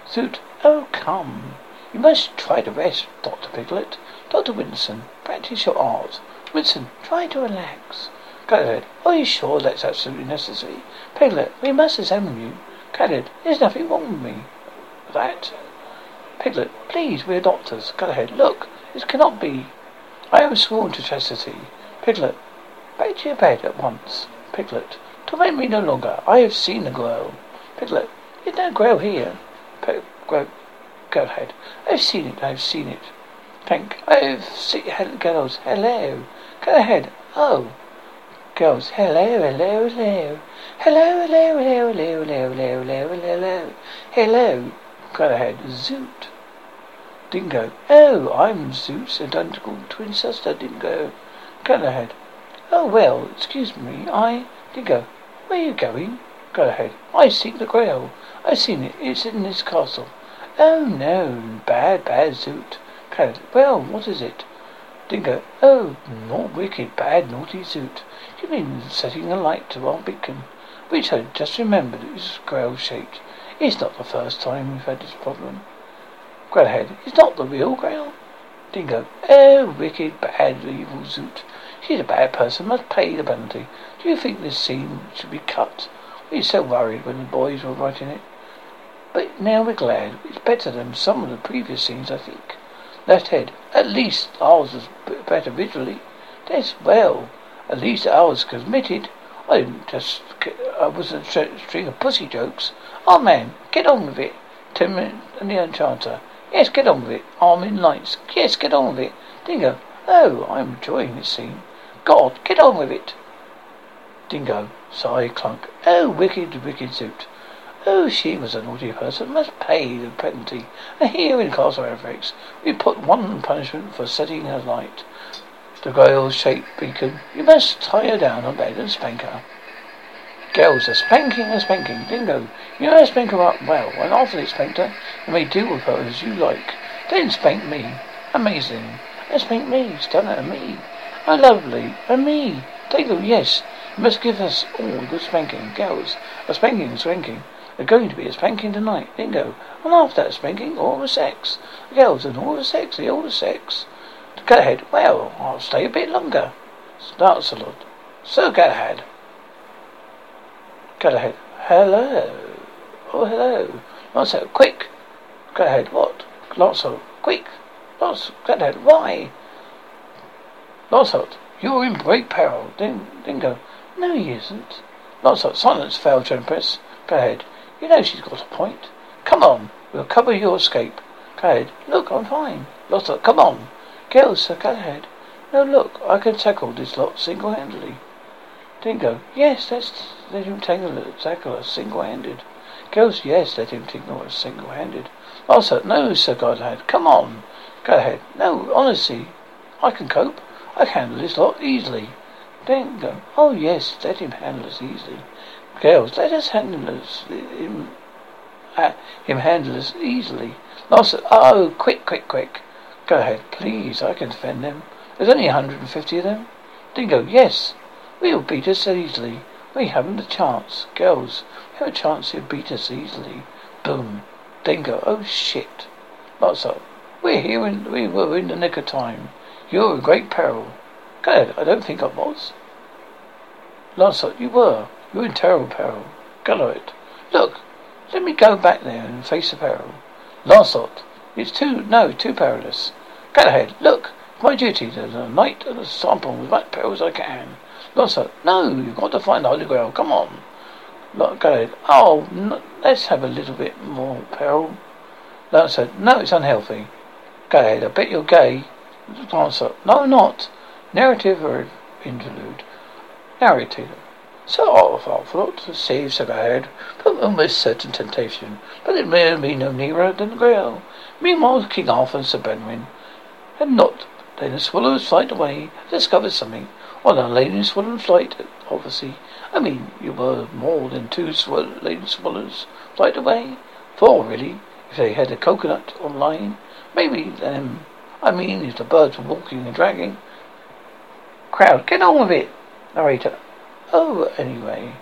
Zoot, oh, come. You must try to rest, Dr. Piglet. Dr. Winston, practice your art. Winston, try to relax. Galahad, are you sure that's absolutely necessary? Piglet, we must examine you. Galahad, there's nothing wrong with me. That? Piglet, please, we're doctors. Galahad, look, this cannot be. I am sworn to chastity. Piglet, back to your bed at once. Piglet, torment me no longer. I have seen the grail. Piglet, there's no grail here. Go, ahead. I've seen it, I've seen it. Tank, I've seen, girls, hello. Galahad. Oh. Girls, hello, hello, hello. Hello, hello, hello, hello, hello, hello, hello, hello, hello. Galahad. Zoot. Dingo. Oh, I'm Zoot's identical twin sister, Dingo. Galahad. Oh, well, excuse me, I... Dingo, where are you going? Galahad. I seek the grail. I've seen it. It's in this castle. Oh, no. Bad, bad Zoot. Galahad. Well, what is it? Dingo. Oh, not wicked, bad, naughty Zoot. You mean setting a light to our beacon, which I just remembered is grail shaped. It's not the first time we've had this problem. Galahad, it's not the real Grail. Dingo, oh, wicked, bad, evil Zoot. She's a bad person, must pay the penalty. Do you think this scene should be cut? We were so worried when the boys were writing it. But now we're glad. It's better than some of the previous scenes, I think. Left head, at least ours was better visually. That's well. At least ours committed. I didn't just, I wasn't a string of pussy jokes. Oh man, get on with it. Tim and the Enchanter. Yes, get on with it. Arm in Lights. Yes, get on with it. Dingo. Oh, I'm enjoying this scene. God, get on with it. Dingo. Sigh, clunk. Oh, wicked, wicked Zoot. Oh, she was a naughty person, must pay the penalty. And here in Castle Halifax, we put one punishment for setting her light. The grail-shaped beacon. You must tie her down on bed and spank her. Girls, are spanking, a spanking. Dingo, you know spank her up well, and after they spanked her, you may deal with her as you like. Then spank me. Amazing. And spank me. Stunner and me. Oh, lovely. And me. Dingo, yes. You must give us all good spanking. Girls, a spanking and spanking. There's going to be a spanking tonight. Dingo. And after that spanking, all the sex. The girls and all the sex, the the sex. Galahad. Well, I'll stay a bit longer. Lancelot. Ahead. Galahad. Hello. Oh, hello. Lancelot, quick. Galahad. What? Lancelot, quick. Lancelot, Galahad. Why? Lancelot, you're in great peril. Ding, Dingo. No, he isn't. Lancelot, silence, fail Empress. Galahad. You know she's got a point. Come on. We'll cover your escape. Galahad. Look, I'm fine. Lancelot, come on. Girls, sir, Galahad. No, look, I can tackle this lot single-handedly. Dingo, yes, let's let him tackle, tackle us single-handed. Girls, yes, let him tackle us single-handed. Also, no, Sir Galahad, come on. Galahad. No, honestly, I can cope. I can handle this lot easily. Dingo, oh yes, let him handle us easily. Girls, let us handle us, him, him handle us easily. Lawson, oh, quick, quick, quick. Galahad, please, I can defend them. There's only a hundred and fifty of them. Dingo, yes. We'll beat us easily. We haven't a chance. Girls, we have a chance to beat us easily. Boom. Dingo, oh shit. Lots of. We're here in, we were in the nick of time. You're in great peril. Good, I don't think I was. Lancelot, you were. You were in terrible peril. Galahad, look, let me go back there and face the peril. Lancelot, it's too, no, too perilous. Galahad, look, it's my duty to the knight of the sample with much peril as I can. Lancelot, no, you've got to find the Holy Grail. Come on. Ahead. Oh, let's have a little bit more peril. Lancelot, no, it's unhealthy. Galahad. I bet you're gay. Lancelot, no, I'm not. Narrative or interlude. Narrator. So I thought to save so bad, but almost certain temptation. But it may be no nearer than the grail. Meanwhile, King Arthur and Sir Benwin had not then the swallows flight away, discovered something. Well, a lady swallow flight, obviously. I mean, you were more than two swallow, lady swallows flight away. Four, really, if they had a coconut online. Maybe them. I mean, if the birds were walking and dragging. Crowd, get on with it. Narrator. Oh, anyway.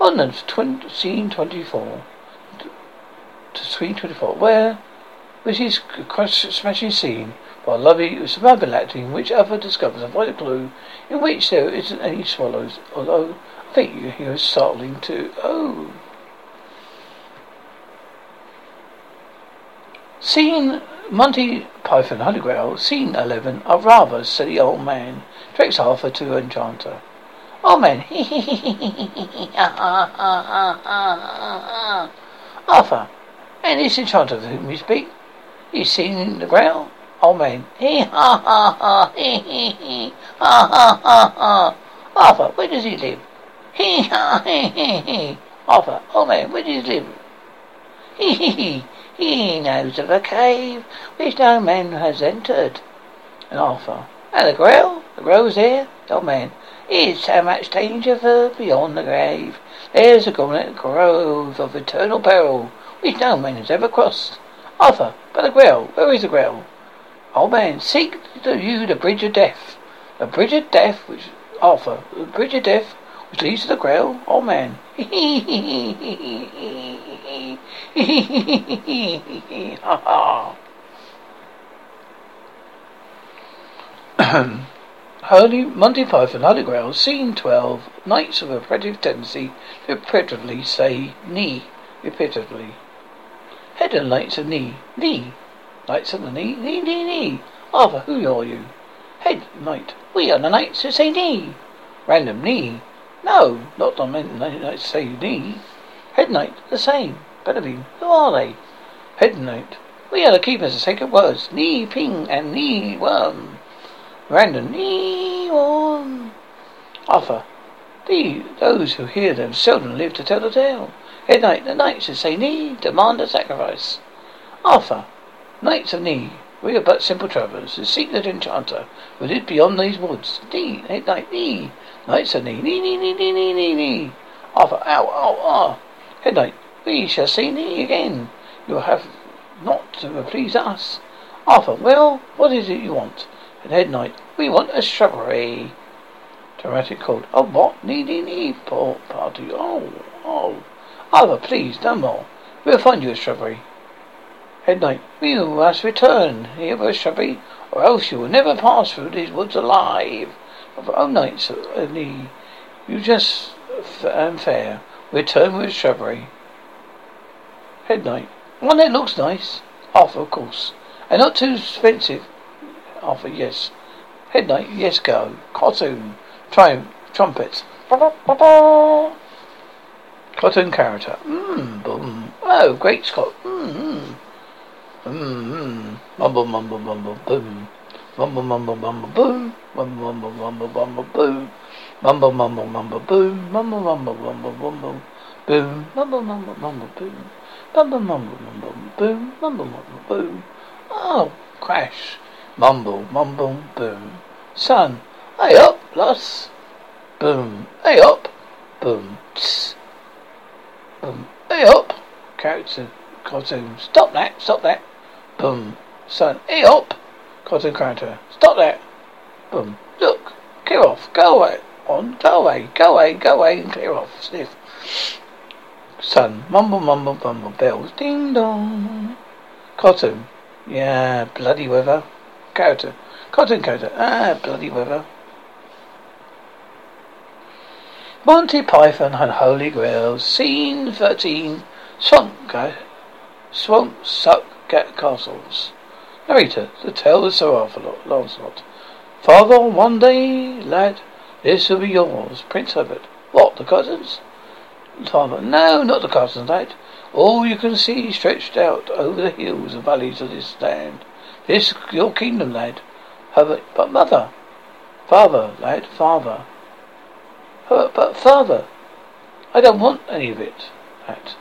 Oh, On the tw- scene 24 to scene 24, where was his crush smashing scene while Lovey suburban acting, which other discovers a vital clue in which there isn't any swallows, although I think he was startling too. Oh. Scene Monty Python Holy Grail, scene 11, a rather silly old man directs Arthur to Enchanter. Oh man, Arthur, and this Enchanter of whom you speak, he's seen the hee. Ha ha ha ha. Arthur, where does he live? Arthur, old man, where does he live? He knows of a cave which no man has entered. And Arthur. And the grail? The grail's there? The old man. Is so much danger for beyond the grave. There's a gauntlet grove of eternal peril which no man has ever crossed. Arthur, but the grail, where is the grail? Old man, seek to you the bridge of death. The bridge of death which Arthur, the bridge of death which leads to the grail, old man. Holy Monty Python, Holy Grail, Scene 12, Knights of a Repetitive Tendency repetitively say Ni, repetitively. Head and Knights of Ni, Ni, Knights of the Ni, Ni, Ni, Ni. Arthur, who are you? Head knight. We are the knights who say Ni. Random Ni. No, not the knights say Ni. Head knight, the same. Better Who are they? Head knight. We are the keepers of sacred words. Ni, ping, and Ni, worm. Random worm. Arthur. The, those who hear them seldom live to tell the tale. Head knight, the knights who say Ni, demand a sacrifice. Arthur. Knights of Ni, we are but simple travellers who seek that enchanter who lives beyond these woods. Ni, head knight, Ni. Knights of Ni, Ni, Ni, Ni, Ni, Ni, Ni, Ni. Arthur, ow, ow, ah. Head knight, we shall see Ni again. You have not to please us. Arthur, well, what is it you want? And head knight, we want a shrubbery. Dramatic called, oh, what? Ni, Ni, Ni, poor party. Oh, oh. Arthur, please, no more. We'll find you a shrubbery. Head Knight, you must return here for shrubbery, or else you will never pass through these woods alive. Our own oh, knights only, you just unfair. Um, return with shrubbery. Head Knight, one that looks nice. Arthur, of course, and not too expensive. Arthur, yes. Head Knight, yes, go. Cartoon, triumph, trumpets. Cartoon character. Mmm, boom. Oh, great Scott. Mmm. Mm-hmm. Mumble, mumble, mumble, boom. Mumble, mumble, mumble, boom. Mumble, mumble, mumble, mumble, boom. Mumble, mumble, mumble, boom. Mumble, mumble, mumble, mumble, boom. Mumble, mumble, mumble, boom. Mumble, mumble, mumble, boom. Mumble, mumble, boom. Oh, crash. Mumble, mumble, boom. Son, hey up, plus. Boom, hey up. Boom, tss. Boom, hey up. Character, cartoon. Stop that, stop that. Boom. Son, hey up! Cotton character. Stop that! Boom. Look! Clear off! Go away! On, go away! Go away! Go away and clear off! Sniff. Son, mumble, mumble, mumble, bells. Ding dong. Cotton. Yeah, bloody weather. Character. Cotton character. Ah, bloody weather. Monty Python and Holy Grail. Scene 13. Swamp guy. Swamp suck castles. Narrator, the tale of Sir Lancelot. Father, one day, lad, this will be yours. Prince Herbert. What, the cousins? Father, no, not the cousins, lad. All you can see stretched out over the hills and valleys of this land. This is your kingdom, lad. Herbert, but mother. Father, lad, father. Herbert, but father. I don't want any of it. Lad.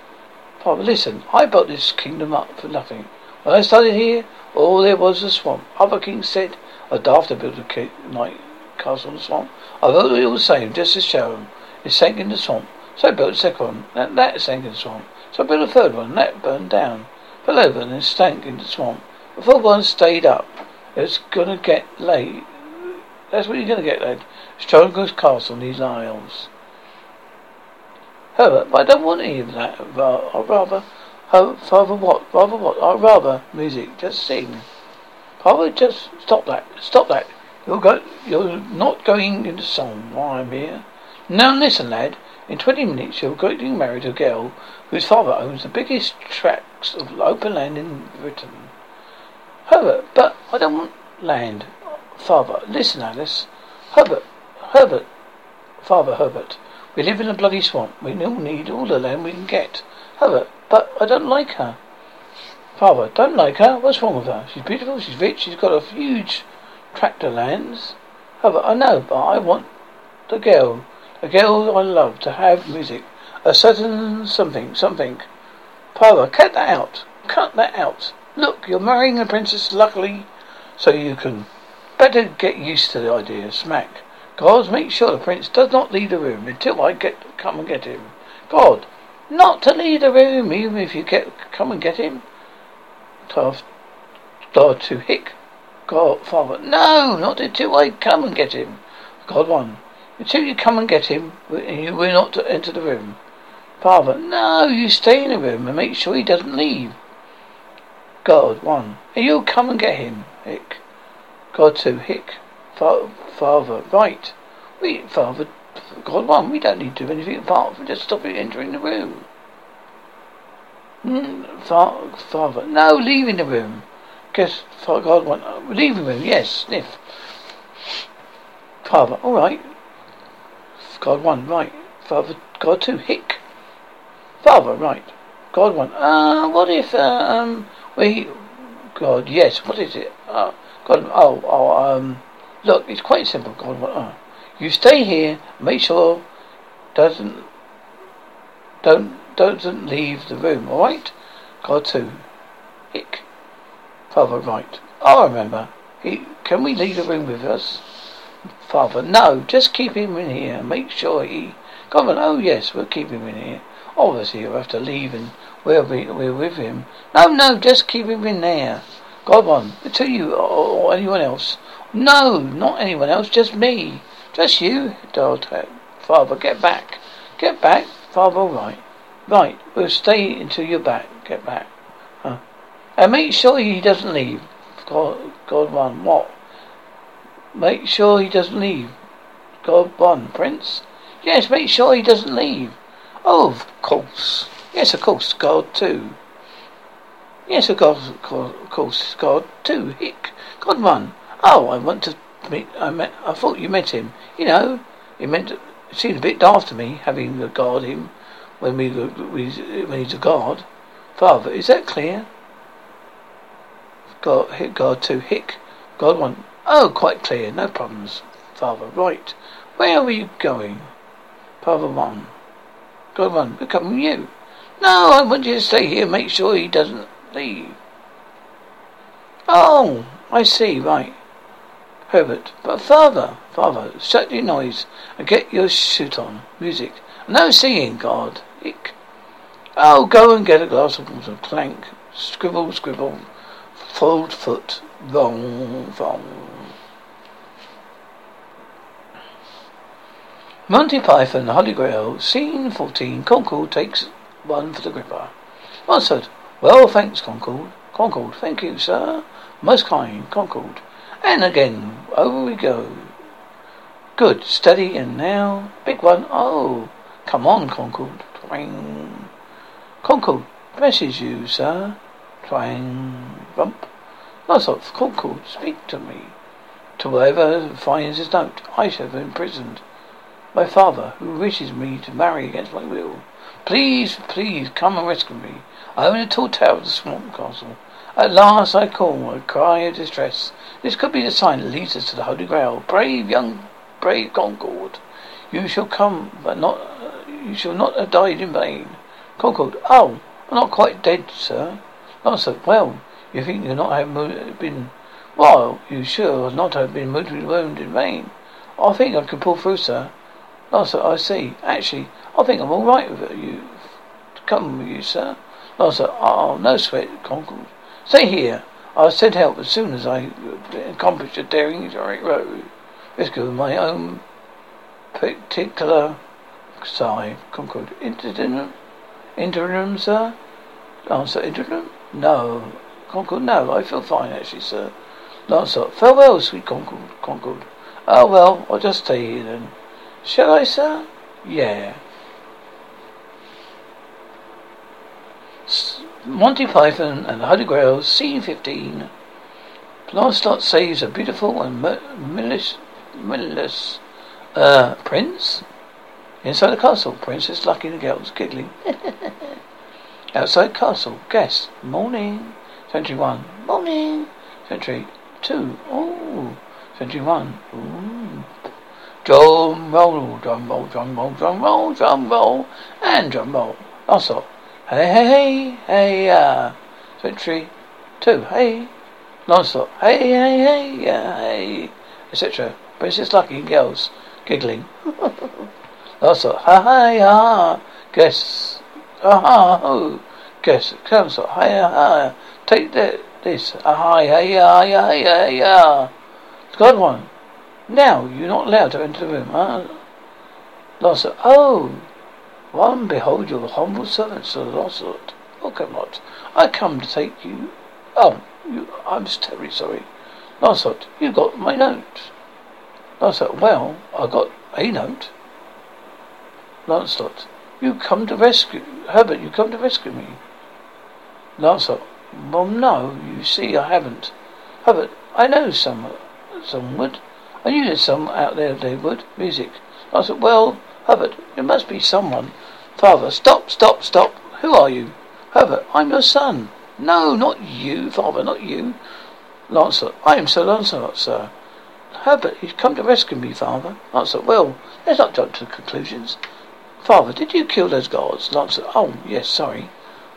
Father, listen, I built this kingdom up for nothing. When I started here, all there was was a swamp. Other kings said I'd to build a night castle in the swamp. I built it all the same, just to show them. It sank in the swamp. So I built a second one. That, that sank in the swamp. So I built a third one. That burned down. Fell over and then stank in the swamp. Fourth one stayed up. It's gonna get late. That's what you're gonna get, lad. Strongest castle in these isles. Herbert, I don't want any of that. I'd rather, oh, father, what? Rather what? I'd rather music. Just sing. Father, just stop that. Stop that. You're go. You're not going into song while I'm here. Now listen, lad. In 20 minutes, you're going to marry a girl whose father owns the biggest tracts of open land in Britain. Herbert, but I don't want land. Father, listen, Alice. Herbert, Herbert, Father Herbert. We live in a bloody swamp. We all need all the land we can get. Herbert, but I don't like her. Father, don't like her? What's wrong with her? She's beautiful, she's rich, she's got a huge tract of lands. Herbert, I know, but I want the girl a girl I love to have music. A certain something, something. Father, cut that out. Cut that out. Look, you're marrying a princess luckily so you can better get used to the idea. Smack. God, make sure the prince does not leave the room until I get come and get him. God, not to leave the room even if you get come and get him. Twelve God to hick. God father, no, not until I come and get him. God one. Until you come and get him, we're not enter the room. Father, no, you stay in the room and make sure he doesn't leave. God, one. You'll come and get him, Hick. God, two, Hick. Fa- father, right. We, Father, God, one, we don't need to do anything apart from just stopping entering the room. Mm, fa- father, no, leaving the room. Guess, God, one, leaving the room, yes, sniff. Father, all right. God one, right. Father, God two, hick. Father, right. God one. Uh, what if, uh, um, we, God, yes, what is it? Uh, God, oh, oh, um, look, it's quite simple, God. Uh, you stay here, make sure doesn't, don't, doesn't leave the room, alright? God two, hick. Father, right. I remember. He, can we leave the room with us? Father, no, just keep him in here. Make sure he. Governor, oh yes, we'll keep him in here. Obviously, he'll have to leave and we'll be we're with him. No, no, just keep him in there. One, to you or, anyone else. No, not anyone else, just me. Just you, Delta. Father, get back. Get back. Father, right. Right, we'll stay until you're back. Get back. Huh. And make sure he doesn't leave. God, God one, what? Make sure he doesn't leave. God one, Prince? Yes, make sure he doesn't leave. Oh, of course. Yes, of course, God two. Yes, of course, of course, God two. Hick. God one. Oh, I want to meet, I met, I thought you met him. You know, it meant, it seemed a bit daft to me, having to guard him when we, we, when he's a god. Father, is that clear? God, hit God two. Hick. God one. Oh, quite clear. No problems. Father, right. Where are you going? Father one. God one. We're coming you. No, I want you to stay here. Make sure he doesn't leave. Oh, I see. Right. Herbert. But father, father, shut your noise and get your suit on. Music. No singing, God. Ick. Oh, go and get a glass of water. Clank. Scribble, scribble. Fold foot. Wrong, wrong. Monty Python, the Holy Grail, Scene 14, Concorde takes one for the gripper. Answered, well, thanks, Concorde. Concorde, thank you, sir. Most kind, Concorde. And again, over we go. Good, steady, and now, big one. Oh, come on, Concorde. Twang. Concorde, message you, sir. Twang. Lots of Concorde, speak to me. To whoever finds his note, I shall be imprisoned. My father, who wishes me to marry against my will. Please, please, come and rescue me. I am in a tall tower of the swamp castle. At last I call, a cry of distress. This could be the sign that leads us to the Holy Grail. Brave young, brave Concorde, you shall come, but not, uh, you shall not have died in vain. Concorde, oh, I'm not quite dead, sir. Not so well. You think you're not have been, well, you sure not have been mortally wounded in vain. I think I can pull through, sir. No, sir, I see. Actually, I think I'm all right with you. Come with you, sir. No, sir. Oh, no sweat, Concorde. Stay here. I'll send help as soon as I accomplish a daring direct road. Risk of my own particular side. Concorde. Interim? Interim, sir? Answer. Interim? No. Concorde, no. I feel fine, actually, sir. Lancelot. Farewell, sweet Concorde. Concorde. Oh, well, I'll just stay here then. Shall I, sir? Yeah. Monty Python and the Holy Grail, scene 15. Lancelot saves a beautiful and milious uh, prince. Inside the castle, Princess Lucky and the girls giggling. Outside castle, guest. Morning. Sentry 1. Morning. Sentry 2. Oh. Sentry 1. Ooh. Drum roll, drum roll, drum roll, drum roll, drum roll, and drum roll. Also, hey, hey, hey, hey, uh, Sentry 2. Hey. Non-stop. Hey, hey, hey, uh, hey, etc. Princess Lucky girls giggling. Also, ha ha ha. Guess, ha ha ho. Guess, council, ha ha ha. Take that, this, ah hi, hey, ah, yeah, yeah, yeah. God one. Now you're not allowed to enter the room, huh? Lancelot, oh, one behold your humble servant, Sir Lancelot. Welcome, not. I come to take you. Oh, you, I'm terribly sorry. Lancelot, you got my note. Lancelot, well, I got a note. Lancelot, you come to rescue Herbert, you come to rescue me. Lancelot, well no, you see I haven't. Herbert, I know some some would. I knew there's some out there they would. Music. said, well, Herbert, it must be someone. Father, stop, stop, stop. Who are you? Herbert, I'm your son. No, not you, father, not you. Lancelot, I am Sir Lancelot, sir. Herbert, you've come to rescue me, father. Lancelot, well, let's not jump to conclusions. Father, did you kill those guards? Lancelot, oh, yes, sorry.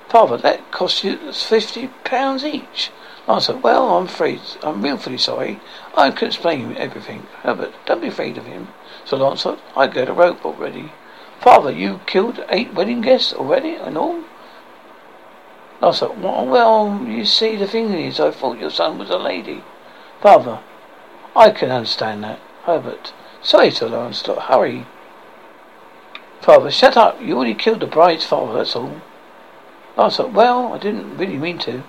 Father, that cost you fifty pounds each. Lancelot, well, I'm afraid, I'm really sorry. I can explain everything. Herbert, don't be afraid of him. So Lancelot, I got a rope already. Father, you killed eight wedding guests already and all? Lancelot, well, you see, the thing is, I thought your son was a lady. Father, I can understand that. Herbert, sorry, Sir Lancelot, hurry. Father, shut up. You already killed the bride's father, that's all. Lancelot, well, I didn't really mean to.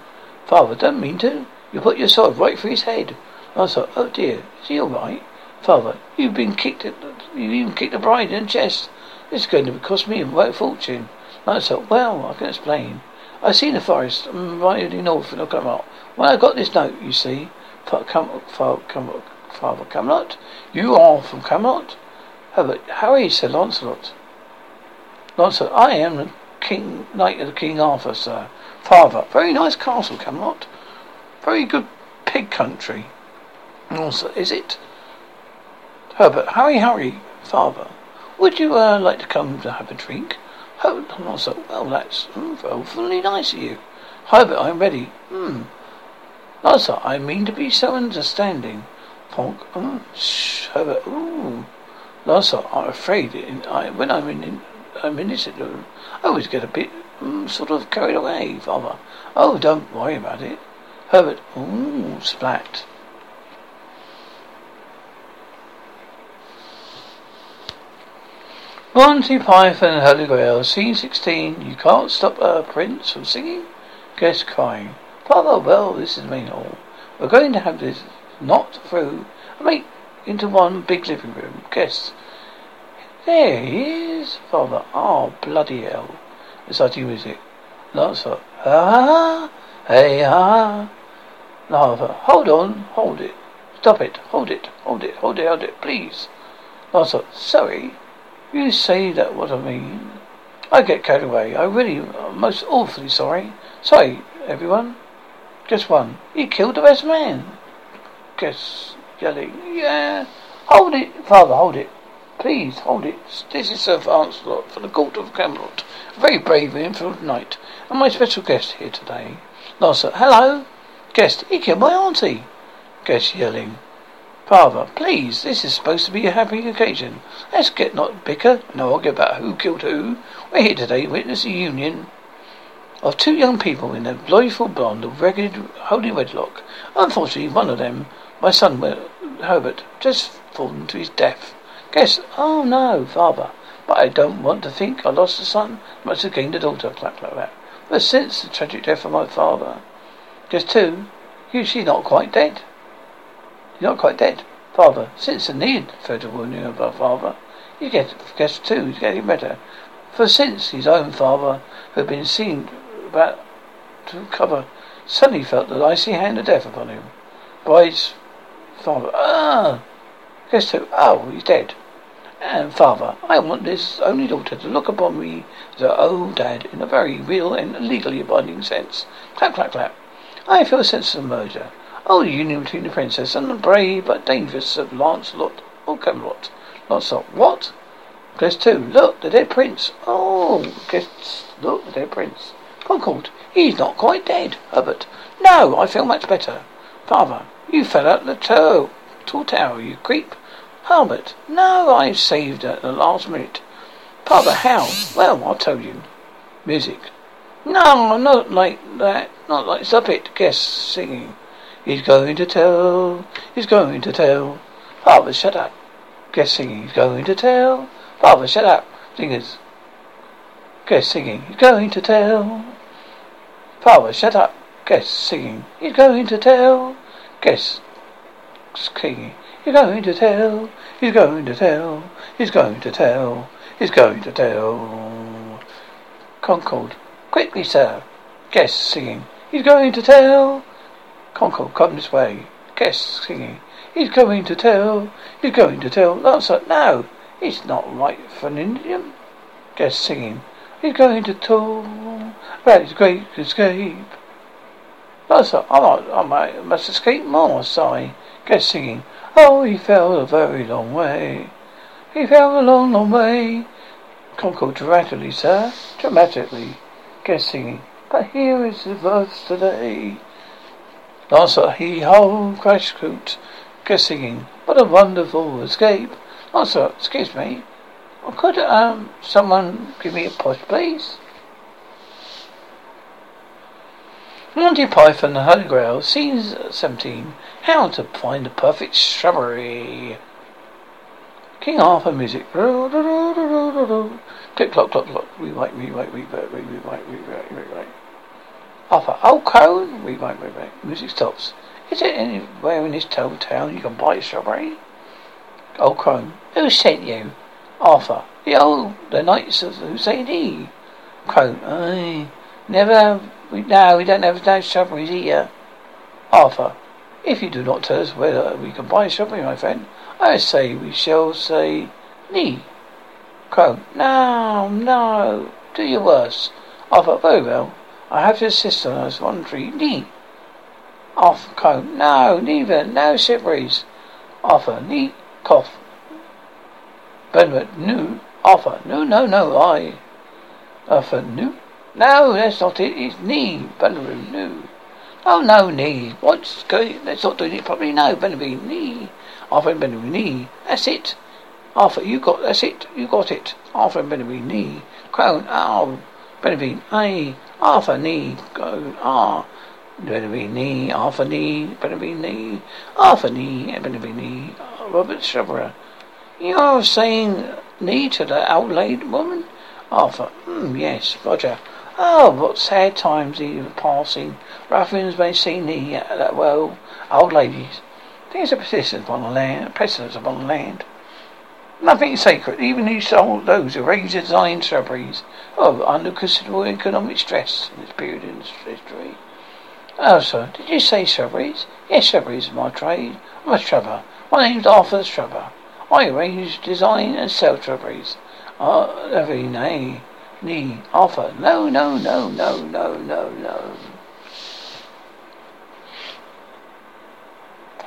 Father, don't mean to. You put your sword right through his head. I thought, oh dear, is he all right? Father, you've been kicked, at, you've even kicked the bride in the chest. This is going to cost me a fortune. I thought, well, I can explain. I seen the forest, I'm riding north and I'll come up. When I got this note, you see, come, father, come, father, Camelot, you are from Camelot? Herbert, Harry, said Lancelot. Lancelot, I am the King Knight of the King Arthur, sir. Father, very nice castle, Camelot. Very good pig country. Also, is it? Herbert, hurry, hurry, father. Would you uh, like to come to have a drink? Oh, Lancelot, well, that's mm, awfully nice of you. Herbert, I'm ready. Hmm. I mean to be so understanding. Fonk, mm, shh, Herbert, ooh. I'm afraid in, I, when I'm in, in a minute ago. I always get a bit mm, sort of carried away, father. Oh, don't worry about it. Herbert, ooh, splat. Monty Python and Holy Grail, scene 16. You can't stop a prince from singing? Guest crying. Father, well, this is main hall. We're going to have this knocked through and make into one big living room. Guests there he is, father. Oh, bloody hell. Exciting music. Lancelot. Ah, hey, ah. Lava. Hold on, hold it. Stop it, hold it, hold it, hold it, hold it, please. Lancelot. Sorry. You say that what I mean. I get carried away. I really, most awfully sorry. Sorry, everyone. Just one. He killed the best man. Guess yelling. Yeah. Hold it, father. Hold it. Please hold it. This is Sir Lancelot for the Court of Camelot. Very brave and influential knight, and my special guest here today. Lancelot. Hello. Guest. Killed my auntie. Guest yelling. Father, please, this is supposed to be a happy occasion. Let's get not bicker, no argue about who killed who. We're here today to witness the union of two young people in a joyful bond of regular holy wedlock. Unfortunately, one of them, my son Herbert, just fallen to his death. Guess, oh no, father, but I don't want to think I lost a son, much have gained a daughter, clap like that. But since the tragic death of my father, guess too, you, she's not quite dead. She's not quite dead. Father, since the need further wounding of our father, you get guess too, he's getting better. For since his own father, who had been seen about to recover, suddenly felt the icy hand of death upon him. By his father, ah, guess too, oh, he's dead. And father, I want this only daughter to look upon me as her old dad in a very real and legally binding sense. Clap, clap, clap. I feel a sense of merger. Oh, the union between the princess and the brave but dangerous of Lancelot oh, or Camelot. Lancelot, what? Guess two. Look, the dead prince. Oh, guess, look, the dead prince. Concorde, he's not quite dead. Herbert, no, I feel much better. Father, you fell out the tall tower, you creep. Herbert, no, I saved at the last minute. Father, how? Well, I'll tell you. Music. No, not like that. Not like stop it. Guess singing. He's going to tell. He's going to tell. Father, shut up. Guess singing. He's going to tell. Father, shut up. Singers. Guess singing. He's going to tell. Father, shut up. Guess singing. He's going to tell. Guess singing. He's going to tell. He's going to tell. He's going to tell. He's going to tell. Concorde. Quickly, sir. Guest singing. He's going to tell. Concorde, come this way. Guest singing. He's going to tell. He's going to tell. Lancer, no. It's not right for an Indian. Guest singing. He's going to tell about his great escape. Lancer, I might, I might, must escape more, sigh. Guest singing. Oh, he fell a very long way. He fell a long, long way. Concorde dramatically, sir. Dramatically. Guessing. But here is the verse today. Lancer, he ho, crash coot, singing. What a wonderful escape. Lancer, excuse me. Could um someone give me a push, please? Monty Python and the Holy Grail, scene 17. How to find the perfect shrubbery. King Arthur music. Click, clock, clock, clock. Rewrite, rewrite, rewrite, rewrite, rewrite, rewrite. Offer. Oh, cone. Wait, wait. Music stops. Is it anywhere in this town you can buy a strawberry? Oh, Chrome. Who sent you? Arthur. The old, the Knights of Hussini. Chrome. I never, we, no, we don't have no strawberries here. Arthur. If you do not tell us whether we can buy a strawberry, my friend, I say we shall say Ni. Chrome. No, no. Do your worst. Arthur. Very well. I have to insist on us one tree. Ni. Off coat. No, neither. No shiveries. Offer. Ni. Cough. Benwood. No. Offer. No, no, no. I. Offer. No. No, that's not it. It's Ni. Benwood. No. Oh, no, Ni. What's going? That's not doing it properly. No, Benwood. Ni. Offer and Benwood. Ni. That's it. Arthur, you got that's it. You got it. Arthur and Benwood. Ni. Crown. Oh. Benavine, aye, Arthur Ni, go, ah, Benavine Ni, Arthur Ni, Benavine Ni, Arthur Ni, Benavine Ni, Robert Shrubberer. You're saying Ni to the outlaid woman? Arthur, hmm, yes, Roger. Oh, what sad times he were passing. Ruffians may see Ni, uh, well, old ladies. There's a precedence upon the land, precedence upon the land. Nothing is sacred, even these sold those who and design strawberries are under considerable economic stress in this period in history. Oh, sir, did you say strawberries? Yes, strawberries is my trade. I'm a shrubber. My name's Arthur Shrubber. I arrange, design, and sell strawberries. Uh, every. Knee. offer. No, no, no, no, no, no, no.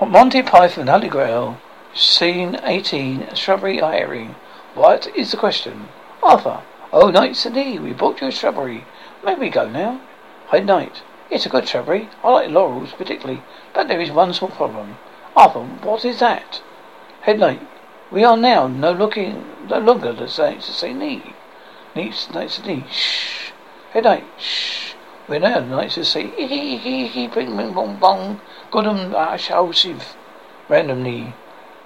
Monty Python, Holy Grail. Scene 18. Strawberry herring. What is the question? Arthur. Oh, Knight Ni, we bought you a shrubbery. May we go now? High Knight. It's a good shrubbery. I like laurels particularly, but there is one small problem. Arthur, what is that? Head Knight. We are now no looking no longer the same to Ni. Knights Knights and Knee. Shh. We're now the to say hee hee hee bing bing bong bong. Godum I shall sieve. Random knee.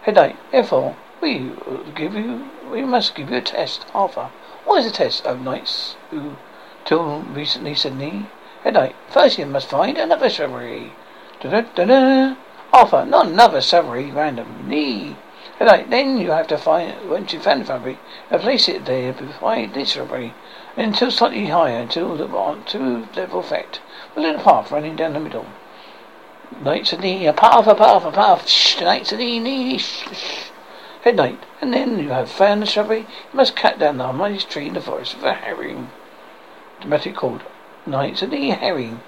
Head Knight. Therefore, we give you we must give you a test, Arthur. What is a test, oh knights who till recently said? Head Knight. First you must find another shrubbery. Da-da-da-da. Arthur, not another shrubbery, random. Head Then you have to find, once you found the shrubbery, you place it there behind this shrubbery, until slightly higher, until the two level effect. A little path running down the middle. Knights a knee, a path, a path, a path. Shh, knights a knee, knee, shh, shh. Head Knight. And then you have found the shrubbery, you must cut down the mightiest tree in the forest with a herring. Dramatic called. Knights a the herring.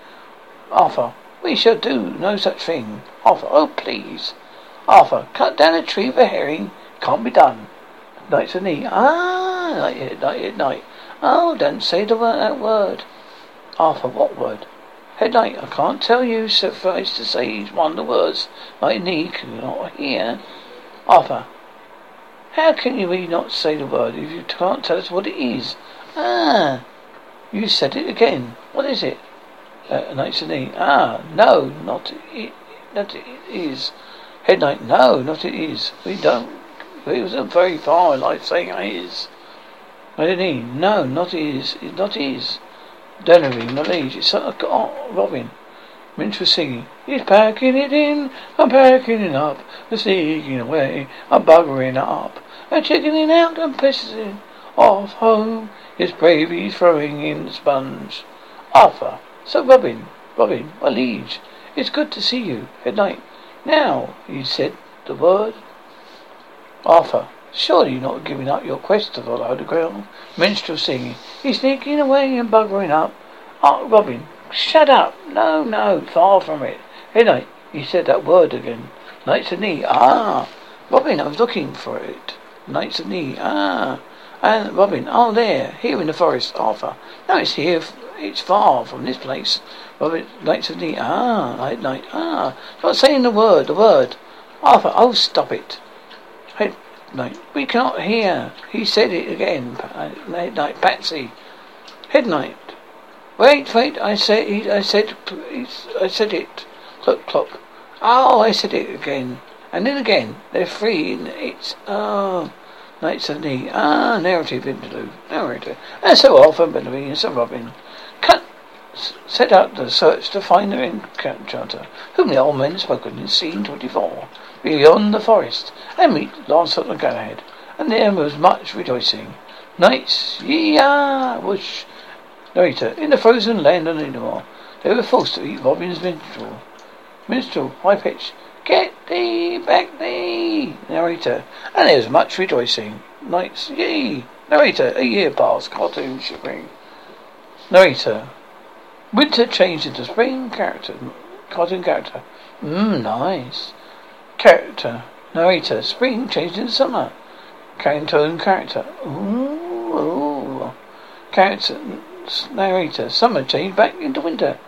Arthur. We shall do no such thing. Arthur. Oh, please. Arthur. Cut down a tree for herring. Can't be done. Knights a knee. Ah, night, night, night. Oh, don't say the word, that word. Arthur. What word? Head Knight, I can't tell you, suffice to say one of the words my knee cannot hear. Arthur, how can you really not say the word if you can't tell us what it is? Ah, you said it again. What is it? Uh, Knight's knee. Ah, no, not it. Not it is. Head Knight. No, not it is. We don't. It wasn't very far like saying it is. Knee. No, not it is. Not is. Dennery, my liege. It's uh, oh, Robin. Minstrel singing. He's packing it in, I'm packing it up, I'm sneaking away, I'm buggering up, I'm checking it out and pissing off home. His bravy's throwing in the sponge. Arthur. So Robin, Robin, my liege, it's good to see you. Good night. Now, you said the word. Arthur. Surely you're not giving up your quest to follow the Grail. Minstrel singing. He's sneaking away and buggering up. Oh, Robin. Shut up. No, no, far from it. Night. You said that word again. Knights of Ni. Ah. Robin, I was looking for it. Knights of Ni. Ah. And Robin, oh there, here in the forest, Arthur. No, it's here, it's far from this place. Robin, Knights of Ni. Ah, night, night. Ah. Not saying the word, the word. Arthur, oh, stop it. Hey, night. We cannot hear. He said it again. Night, night, Patsy. Head night. Wait, wait, I said, I said, I said it. Clop, clop. Oh, I said it again. And then again. They're free. It's, oh. Knights of. Ah, narrative interlude. Narrator. And so often, and so Robin. Set out the search to find their enchanter, whom the old men spoken in scene 24, beyond the forest, and meet Lancelot and Galahad. And there was much rejoicing. Knights, yee-ah, whoosh. Narrator, in the frozen land of Nador, they were forced to eat Robin's minstrel. Minstrel, high pitch. Get thee back thee. Narrator, and there was much rejoicing. Knights, yee. Narrator, a year passed, cartoon shipping. Narrator, winter changed into spring character, cartoon character. Mmm, nice. Character, narrator, spring changed into summer. Cartoon character. Ooh, ooh. Character, narrator, summer changed back into winter.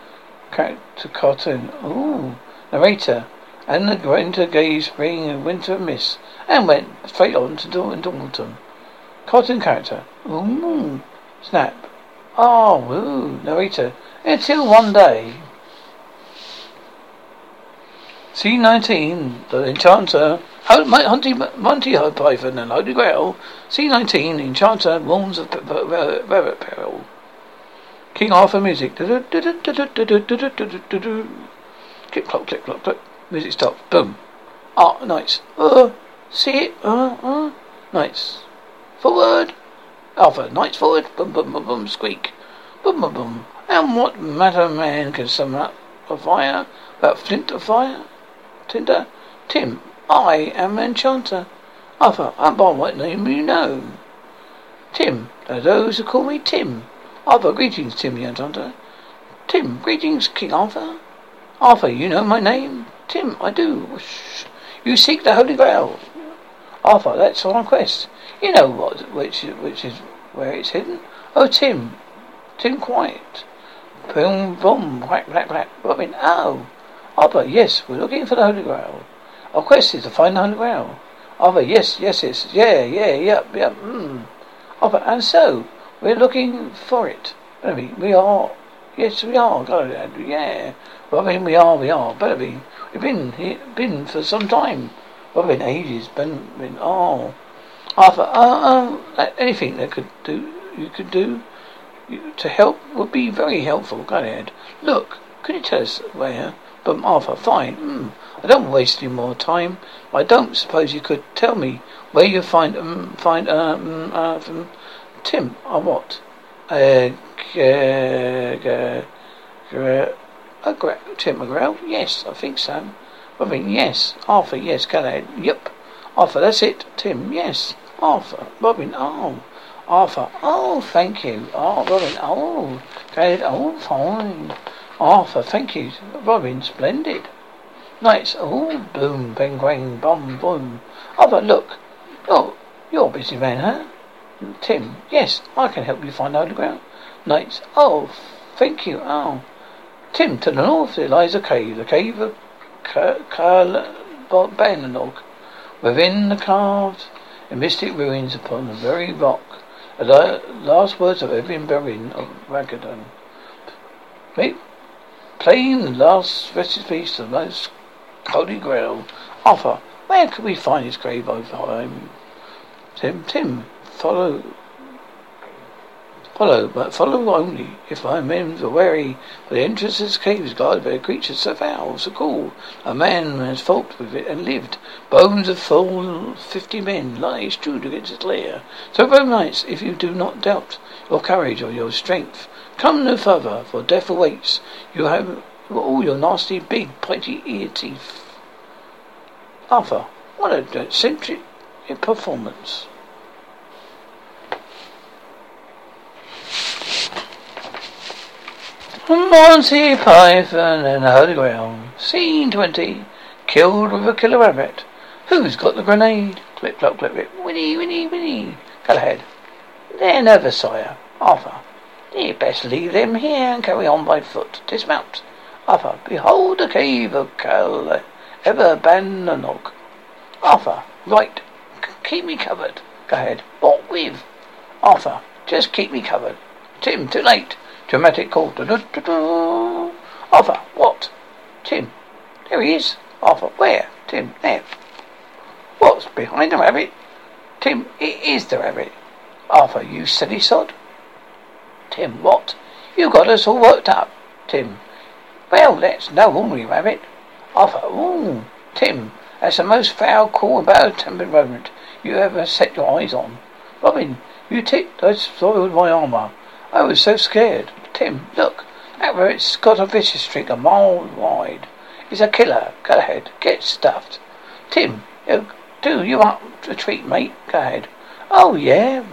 Character, cartoon. Ooh. Narrator, and the winter gave spring and winter a miss, and went straight on to, into autumn. Cartoon character. Ooh. Snap. Ah, oh, woo. Narrator. Until one day. C19, the Enchanter, Hunty, Monty Python and Holy Grail. C19, Enchanter, Warns of Rabbit Peril. King Arthur music. Click, clop, click, clop, click. Music stops. Boom. Ah, nice. Uh, see it? Uh, uh, nice. Forward. Alpha, knights forward. Boom, boom, boom, boom, squeak. Boom, boom, boom. And what matter man can summon up a fire without flint of fire? Tinder? Tim, I am enchanter. Alpha, I'm by what name you know. Tim. Are those who call me Tim. Arthur, greetings, Tim the Enchanter. Tim, greetings, King Arthur. Arthur, you know my name? Tim, I do. You seek the Holy Grail. Arthur, that's our quest. You know what, which, which is where it's hidden. Oh, Tim, Tim, quiet. Boom, boom, whack, whack, whack. Robin, oh. Arthur, yes, we're looking for the Holy Grail. Our quest is to find the Holy Grail. Arthur, yes, yes, yes, yeah, yeah, yep, yep, hmm. Arthur, and so, we're looking for it. Better we are. Yes, we are. Go God, yeah. Robin, we are, we are. Better be. We've been here, been for some time. Robin, ages. Been, been, oh. Arthur, uh, uh, anything that could do, you could do to help would be very helpful. Go ahead. Look, could you tell us where? But Arthur, fine. Mm, I don't waste any more time. I don't suppose you could tell me where you find um find um uh, um, Tim or what? Uh, uh, uh, uh, Tim McGraw? Yes, I think so. Robin, yes. Arthur, yes. Go ahead. Yep. Arthur, that's it. Tim, yes. Arthur. Robin, oh. Arthur, oh, thank you. Oh, Robin, oh, good, oh, fine. Arthur, thank you. Robin, splendid. Nice, oh, boom, bang, bang, bum, boom. Arthur, look. Oh, you're a busy man, huh? Tim, yes, I can help you find underground. Nice, oh, thank you, oh. Tim, to the north there lies a cave, the cave of Caerbannog. Within the carved and mystic ruins upon the very rock the last words of Evan Berrin of Ragadan. Playing the last vested piece of the most holy grail. Arthur, where could we find his grave him? Tim, Tim, follow Follow, but follow only if my men are wary, for the entrance to this cave is guarded by a creature so foul, so cool. A man has fought with it and lived. Bones of full fifty men lie strewed against its lair. So, brave knights, if you do not doubt your courage or your strength, come no further, for death awaits. You have all your nasty, big, pointy ear teeth. Arthur, what a eccentric performance. Monty Python and the Holy Grail. Scene 20. Killed with a killer rabbit. Who's got the grenade? Clip, clop, clip, clip. Winnie, Winnie, Winnie. Ahead. They're nervous, sire. Arthur. You best leave them here and carry on by foot. Dismount. Arthur. Behold the cave of Cal Ever Bannonog. Arthur. Right. C- keep me covered. Go ahead. What with? Arthur. Just keep me covered. Tim, too late. Dramatic call. Da-da-da-da. Arthur, what? Tim. There he is. Arthur, where? Tim, there. What's behind the rabbit? Tim, it is the rabbit. Arthur, you silly sod. Tim, what? You got us all worked up. Tim. Well, that's no ordinary rabbit. Arthur, ooh. Tim, that's the most foul, cool, about bad-tempered rodent you ever set your eyes on. Robin, you tipped, I soiled my armor. I was so scared. Tim, look. That rabbit's got a vicious streak a mile wide. He's a killer. Go ahead. Get stuffed. Tim, you, do you up a treat, mate? Go ahead. Oh, yeah.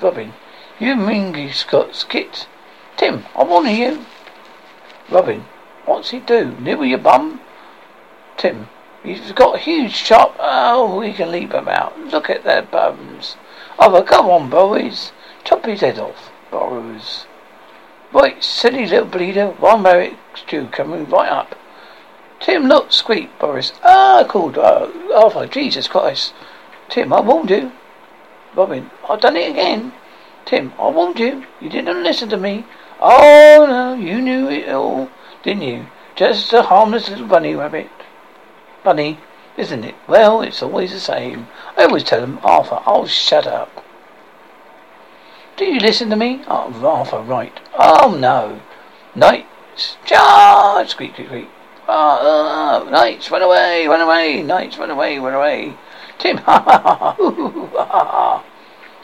Robin, you mean he's got skits. Tim, I'm warning you. Robin, what's he do? Nibble your bum? Tim, he's got a huge sharp. Oh, we can leap him out. Look at their bums. Oh, come on, boys. Chop his head off. Burrows. Right, silly little bleeder. One Merrick stew coming right up. Tim, look, squeak, Bors. Ah, called uh, Arthur. Jesus Christ. Tim, I warned you. Robin, I've done it again. Tim, I warned you. You didn't listen to me. Oh, no, you knew it all, didn't you? Just a harmless little bunny rabbit. Bunny, isn't it? Well, it's always the same. I always tell them, Arthur, oh, shut up. Do you listen to me? Oh, Arthur, right. Oh, no. Knights, charge! Squeak, squeak, squeak. Oh, oh, knights, run away, run away. Knights, run away, run away. Tim, ha ha ha, ha, ha, ha.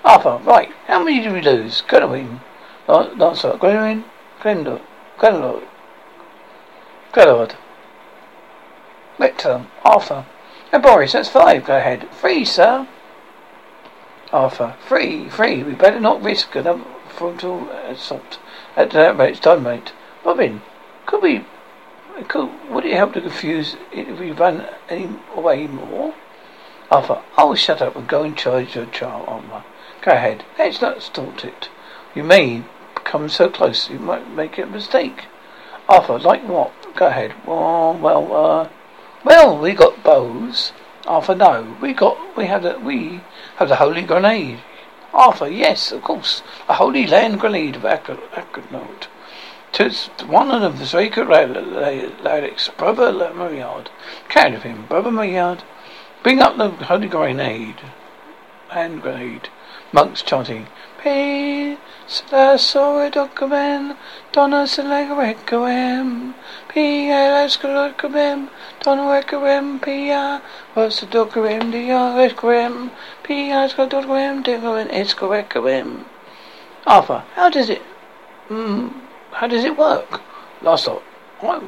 Arthur, right. How many did we lose? Grenowin. So. Grenowin. Grendel. Grenlord. Grelord. Victor. Arthur. And Bors, that's five. Go ahead. Three, sir. Arthur, free, free. We better not risk another frontal assault. At that rate, it's done, mate. Robin, could we, could, would it help to confuse it if we run any away more? Arthur, oh, shut up and go and charge your child armor. Go ahead. Let's not start it. You may come so close, you might make a mistake. Arthur, like what? Go ahead. Well, well, uh, well, we got bows. Arthur, no. We got, we have the, we have the holy grenade. Arthur, yes, of course. A holy land grenade of Antioch. Tis one of the sacred relics, brother Maynard. Carried of him, brother Maynard. Bring up the holy grenade. Hand grenade. Monks chanting, Pe Slasore document, Donna Selegarequem, Pia Lascarequem, Donna Requem, Pia, was the document, Dia Requem, Pia Scadoquem, Digoen, Escorequem. Arthur, how does it, mm, how does it work? Last thought, I,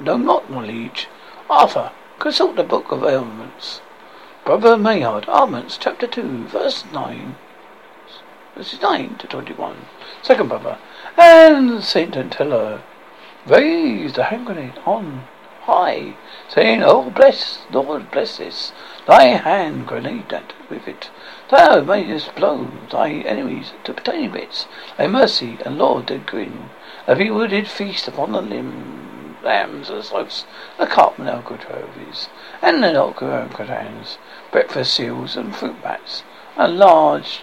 no, not knowledge. Arthur, consult the Book of Armaments. Brother Maynard, Armaments, chapter 2, verse 9. Verses 9 to 21. Second brother. And Saint Attila raised the hand grenade on high, saying, Oh, bless, Lord, bless this, thy hand grenade that with it. Thou mayest blow thy enemies to tiny bits. Thy mercy and Lord did grin. The people did feast upon the limb, lambs, the slopes, the carpman alcotroves, and the alcotans breakfast seals and fruit bats, a large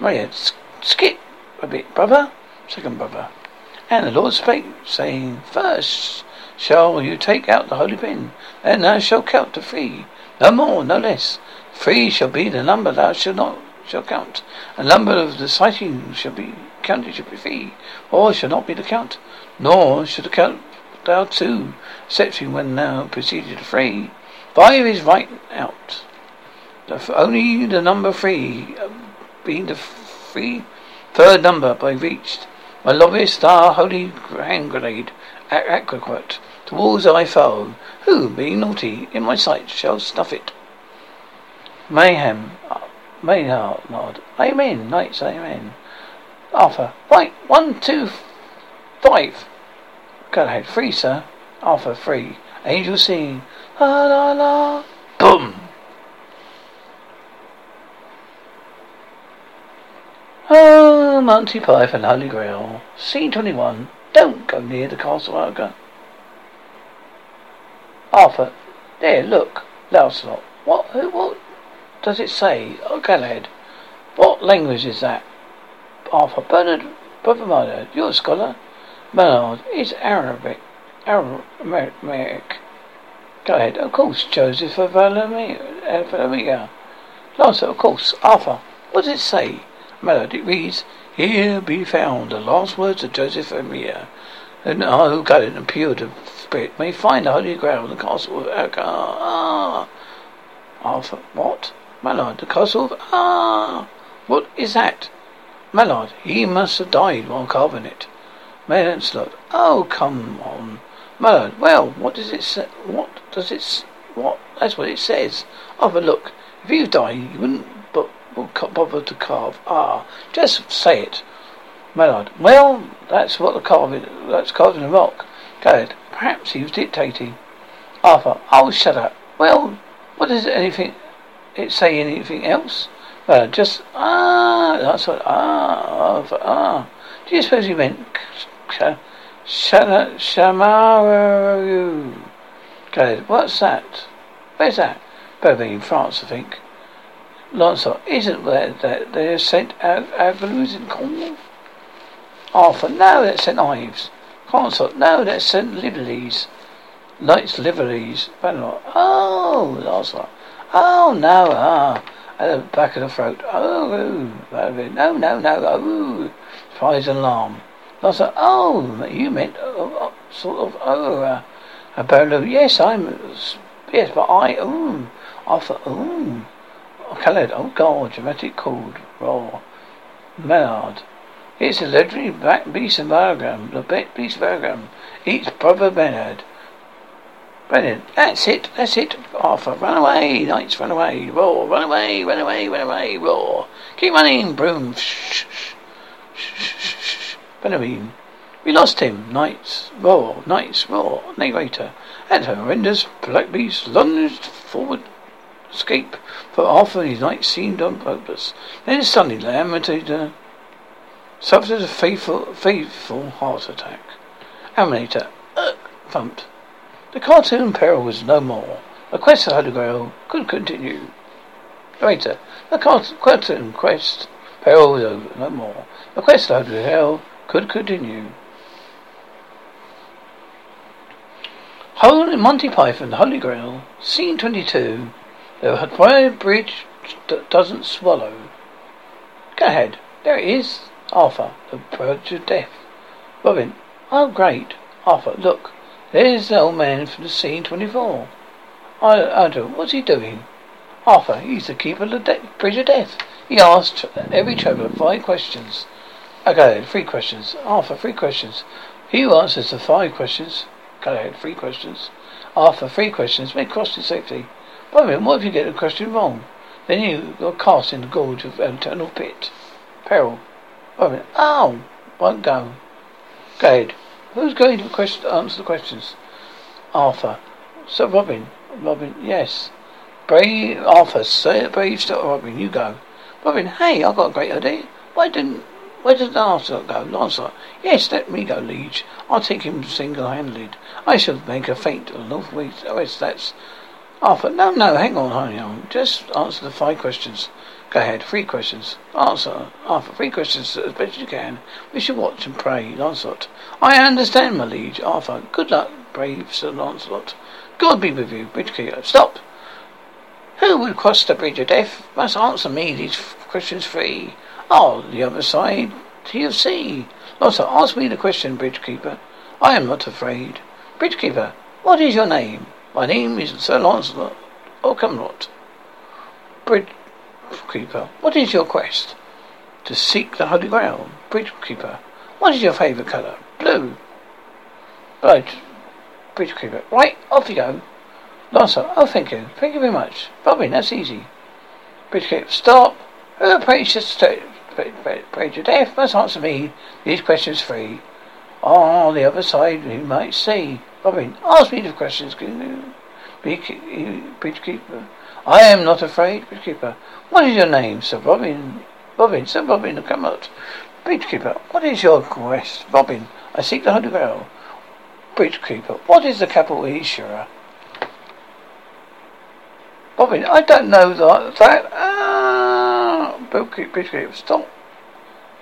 Maria, skip a bit, brother, second brother. And the Lord spake, saying, First shall you take out the holy pin, and thou shalt count to three, no more, no less. Three shall be the number thou shalt not shall count. A number of the sighting shall be counted shall be three, or shall not be the count, nor shall the count thou two, excepting when thou proceeded to three. Five is right out. The, only the number three, uh, being the free third number by reached. My lovest star holy hand grenade, aquiquate, towards I foe, who, being naughty in my sight, shall stuff it. Mayhem, uh, Maynard, Amen, knights, Amen. Arthur, right, one, two, five. Go ahead, free, sir. Arthur, free. Angel singing, La la la. Boom. Oh, Monty Python, Holy Grail. Scene 21. Don't go near the castle ogre. Arthur. There, look. Lancelot. What, who, what does it say? Oh, Galahad. What language is that? Arthur. Bernard, Brother Mother, you're a scholar. Bernard, it's Arabic. Aramaic. Go ahead. Of course, Joseph of Arimathea. Lancelot, of course. Arthur. What does it say? Melody reads, Here be found the last words of Joseph of Arimathea. And I who gallant and pure of spirit may find the holy grail in the castle of Agar. Ah. Arthur. What? Maynard, the castle of Ah. What is that? Maynard, he must have died while carving it. Lancelot. Oh, come on. Maynard, well, what does it say? What does it? What? That's what it says. Oh, but look, if you die, you wouldn't but bother to carve. Ah, just say it. Maynard, well, that's what the carving. That's carved in the rock. Go Perhaps he was dictating. Arthur, oh, shut up. Well, what does anything? It say anything else? Well, just ah, that's what ah, Arthur, ah. Do you suppose he meant? Shamaru. Go What's that? Where's that? Probably in France, I think. Lancelot, isn't that, that they have sent Avelues in Cornwall? Arthur, no, that's sent Ives. Consort, no, that's sent Liverlees. Knights Liverlees. Bannerlot, oh, Lancelot. Oh, no, ah. At the back of the throat. Oh, no, no, no, oh. Surprise alarm. Lancelot, oh, you meant uh, sort of oh uh, a barrel yes I'm yes but I oh I thought oh Khaled oh god dramatic chord roll Maynard it's a legendary black beast of diagram the beast diagram each brother Bernard Brilliant. That's it. That's it. Arthur, run away. Knights, run away. Roar. Run away. Run away. Run away. Roar. Keep running. Broom. Shh. Shh. Shh. Shh. Benjamin. We lost him. Knights. Roar. Knights. Roar. Narrator. And horrendous black beast lunged forward. Escape. For Arthur his knights seemed on purpose. Then suddenly the amateur suffered a faithful, faithful heart attack. Aminator. Uh, thumped. The cartoon peril was no more. The quest for Holy Grail could continue. Later, the cartoon quest peril was over, no more. The quest for Holy Grail could continue. Holy Monty Python, Holy Grail, Scene 22. The fire bridge that doesn't swallow. Go ahead. There it is. Arthur, the bridge of death. Robin. Oh, great. Arthur, look. There's the old man from the scene 24. I, Andrew, what's he doing? Arthur, he's the keeper of the de- bridge of death. He asked every traveller five questions. Okay, three questions. Arthur, three questions. He who answers the five questions. Ahead, three questions. Arthur, three questions. May cross to safety. But what if you get a question wrong? Then you are cast in the gorge of um, eternal pit. Peril. Robin, oh, won't go. Go ahead. Who's going to question, answer the questions? Arthur. Sir Robin. Robin, yes. Brave Arthur, Sir Brave Sir Robin, you go. Robin, hey, I've got a great idea. Why didn't where does Lancelot go? Lancelot. Yes, let me go, Liege. I'll take him single handed. I shall make a feint the northwest. Oh, yes, that's Arthur. No, no, hang on, hang on. Just answer the five questions. Go ahead, three questions. Answer, Arthur, three questions as best you can. We shall watch and pray, Lancelot. I understand, my liege. Arthur, good luck, brave Sir Lancelot. God be with you, Bridgekeeper. Stop! Who would cross the bridge of death? Must answer me these questions free. Oh, the other side your sea. Lancelot, ask me the question, Bridgekeeper. I am not afraid. Bridgekeeper, what is your name? My name is Sir Lancelot. Oh, Camelot. Bridge Keeper, what is your quest? To seek the Holy Grail. Bridgekeeper, what is your favourite colour? Blue. Bridge Keeper, right, off you go. Lancer, oh, thank you. Thank you very much. Robin, that's easy. Bridgekeeper, stop. Who prays to, pray to death must answer me these questions free. On the other side, you might see. Robin, ask me the questions. Bridge Keeper, I am not afraid, Bridgekeeper. What is your name, Sir Robin? Robin, Sir Robin, come out. Bridgekeeper, what is your quest? Robin, I seek the Holy Grail. Bridgekeeper, what is the capital of Assyria? Robin, I don't know that. That. Ah, Bridgekeeper, stop.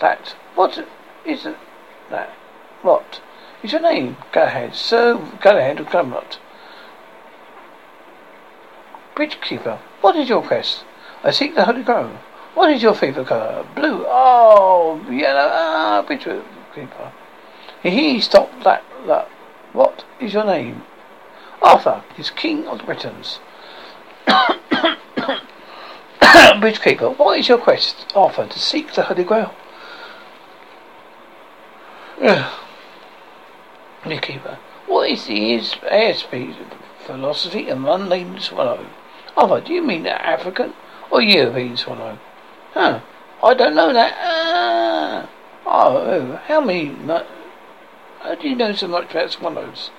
That. What is it? That. What is your name? Go ahead, Sir. Go ahead, come out. Bridgekeeper, what is your quest? I seek the Holy Grail. What is your favourite colour? Blue. Oh, yellow. Ah, Bridgekeeper. He stopped that, that. What is your name? Arthur is King of the Britons. Bridgekeeper, what is your quest? Arthur, to seek the Holy Grail. Bridgekeeper, what is the airspeed velocity of mundane swallow? Arthur, do you mean African or European swallow? Huh, I don't know that. Ah. Oh, how many, how do you know so much about swallows?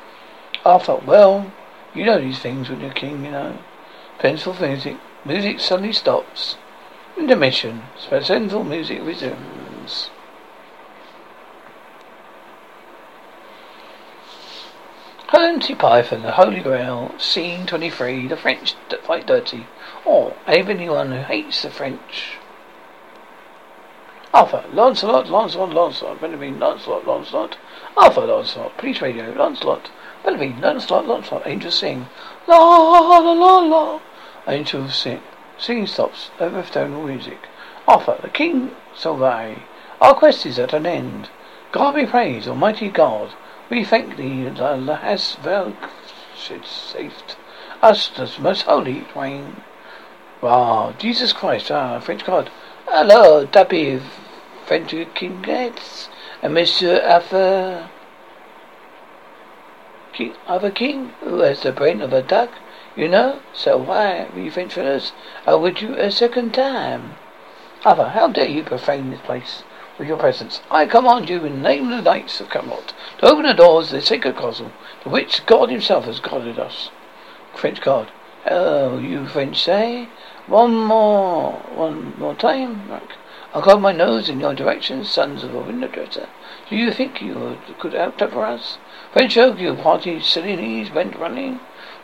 Arthur, well, you know these things when you're king, you know. Pencil music. Music suddenly stops. Intermission. Pencil music resumes. Monty Python, The Holy Grail, Scene 23, The French Fight Dirty, or anyone who hates the French. Arthur, Lancelot, Lancelot, Lancelot, Benjamin, Lancelot, Lancelot, Arthur, Lancelot, Police Radio, Lancelot, Benjamin, Lancelot, Lancelot, Angel sing, la la la la, Angel sing, singing stops, over music. Arthur, the King Sylvain, our quest is at an end. God be praised, Almighty God. We thank thee that hast has vouchsafed us the most holy twain. Ah, Jesus Christ, ah, French God. Hello, Dappy French King Gates and Monsieur Arthur King, other king who has the brain of a duck, you know. So why, you French fellows, I would you a second time? Other, how dare you profane this place with your presence? I command you in the name of the knights of Camelot to open the doors of the sacred castle to which God himself has guarded us. French guard. Oh, you French say? One more, one more time, Mark. I'll guard my nose in your direction, sons of a window dresser. Do you think you could outnumber us? French oak, you party silliness went running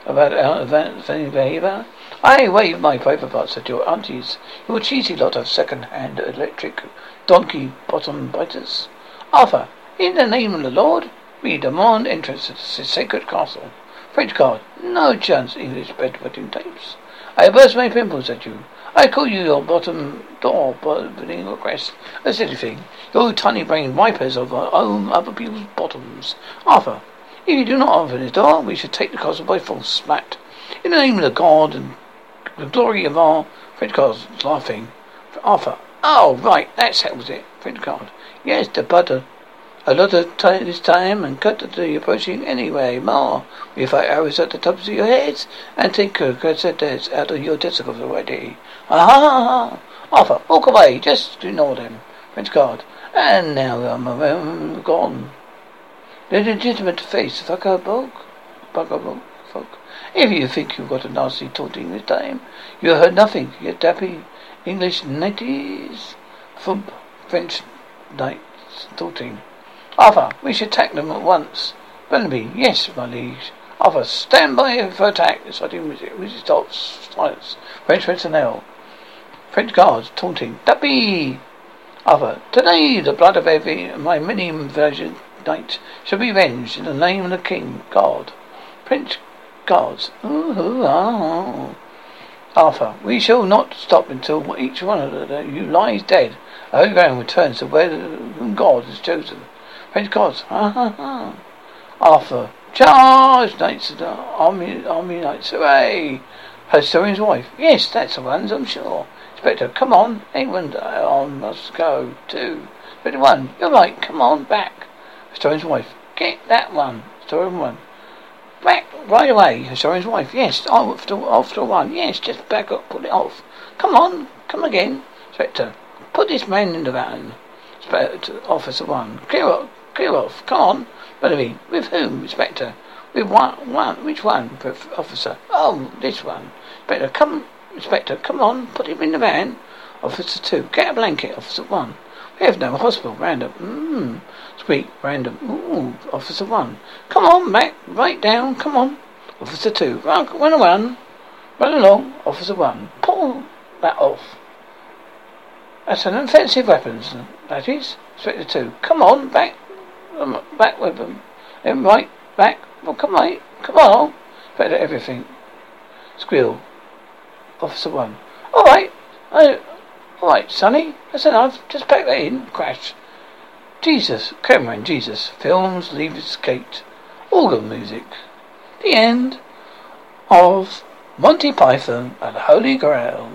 about uh, advancing behavior. I wave my private parts at your aunties, you cheesy lot of second-hand electric donkey bottom biters. Arthur, in the name of the Lord, we demand entrance to the sacred castle. French guard, no chance, English bed bedwetting tapes. I burst my pimples at you. I call you your bottom door opening request. A silly thing. Your tiny brain wipers of our own other people's bottoms. Arthur, if you do not open this door, we shall take the castle by force. Smacked. In the name of the God and the glory of our French guard laughing. Arthur. Oh, right, that settles it. French guard. Yes, the butter a lot of time this time and cut the approaching anyway. More. We fire arrows at the tops of your heads and take cassettes out of your testicles already. Ah, ha ha! Arthur, walk away. Just ignore them. French guard. And now I'm, I'm gone. The legitimate face fucker bog. Bugger folk. If you think you've got a nasty taunting this time, you heard nothing. You're dappy English natives. Thump. French knights taunting. Arthur, we should attack them at once. Burnaby, yes, my liege. Arthur, stand by for attack. Music stops. Silence. French personnel. French guards taunting. Dappy! Arthur, today the blood of every my many virgin knight shall be avenged in the name of the king, God. Prince guards. Ah. Arthur, we shall not stop until each one of you lies dead. Holy ground returns to where God has chosen. Prince gods. Ha. Arthur. Charge! Knights of the army, army knights. Hooray! Historian's wife. Yes, that's the ones, I'm sure. Inspector, come on. England, I must go too. Inspector one, you're right. Come on, back. Historian's wife. Get that one. Historian one. Back right away. Historian's wife. Yes, after after one. Yes, just back up. Put it off. Come on. Come again. Inspector, put this man in the van. Inspector, officer one. Clear up. Clear off. Come on. Burnaby. With whom, Inspector? With one, one. Which one, officer? Oh, this one. Inspector, come. Inspector, come on. Put him in the van. Officer two. Get a blanket. Officer one. We have no hospital. Random. Mmm. Squeak. Random. Ooh. Officer one. Come on, Mac. Right down. Come on. Officer two. Run, run, run. Run along. Officer one. Pull that off. That's an offensive weapon, that is. Inspector two. Come on, back um, back with them. Then right back. Well, come on, come on. Better everything. Squeal. Officer one. All right. I, all right, Sonny. That's enough. Just pack that in. Crash. Jesus. Cameron. Jesus. Films. Leaves Kate. Organ music. The end of Monty Python and the Holy Grail.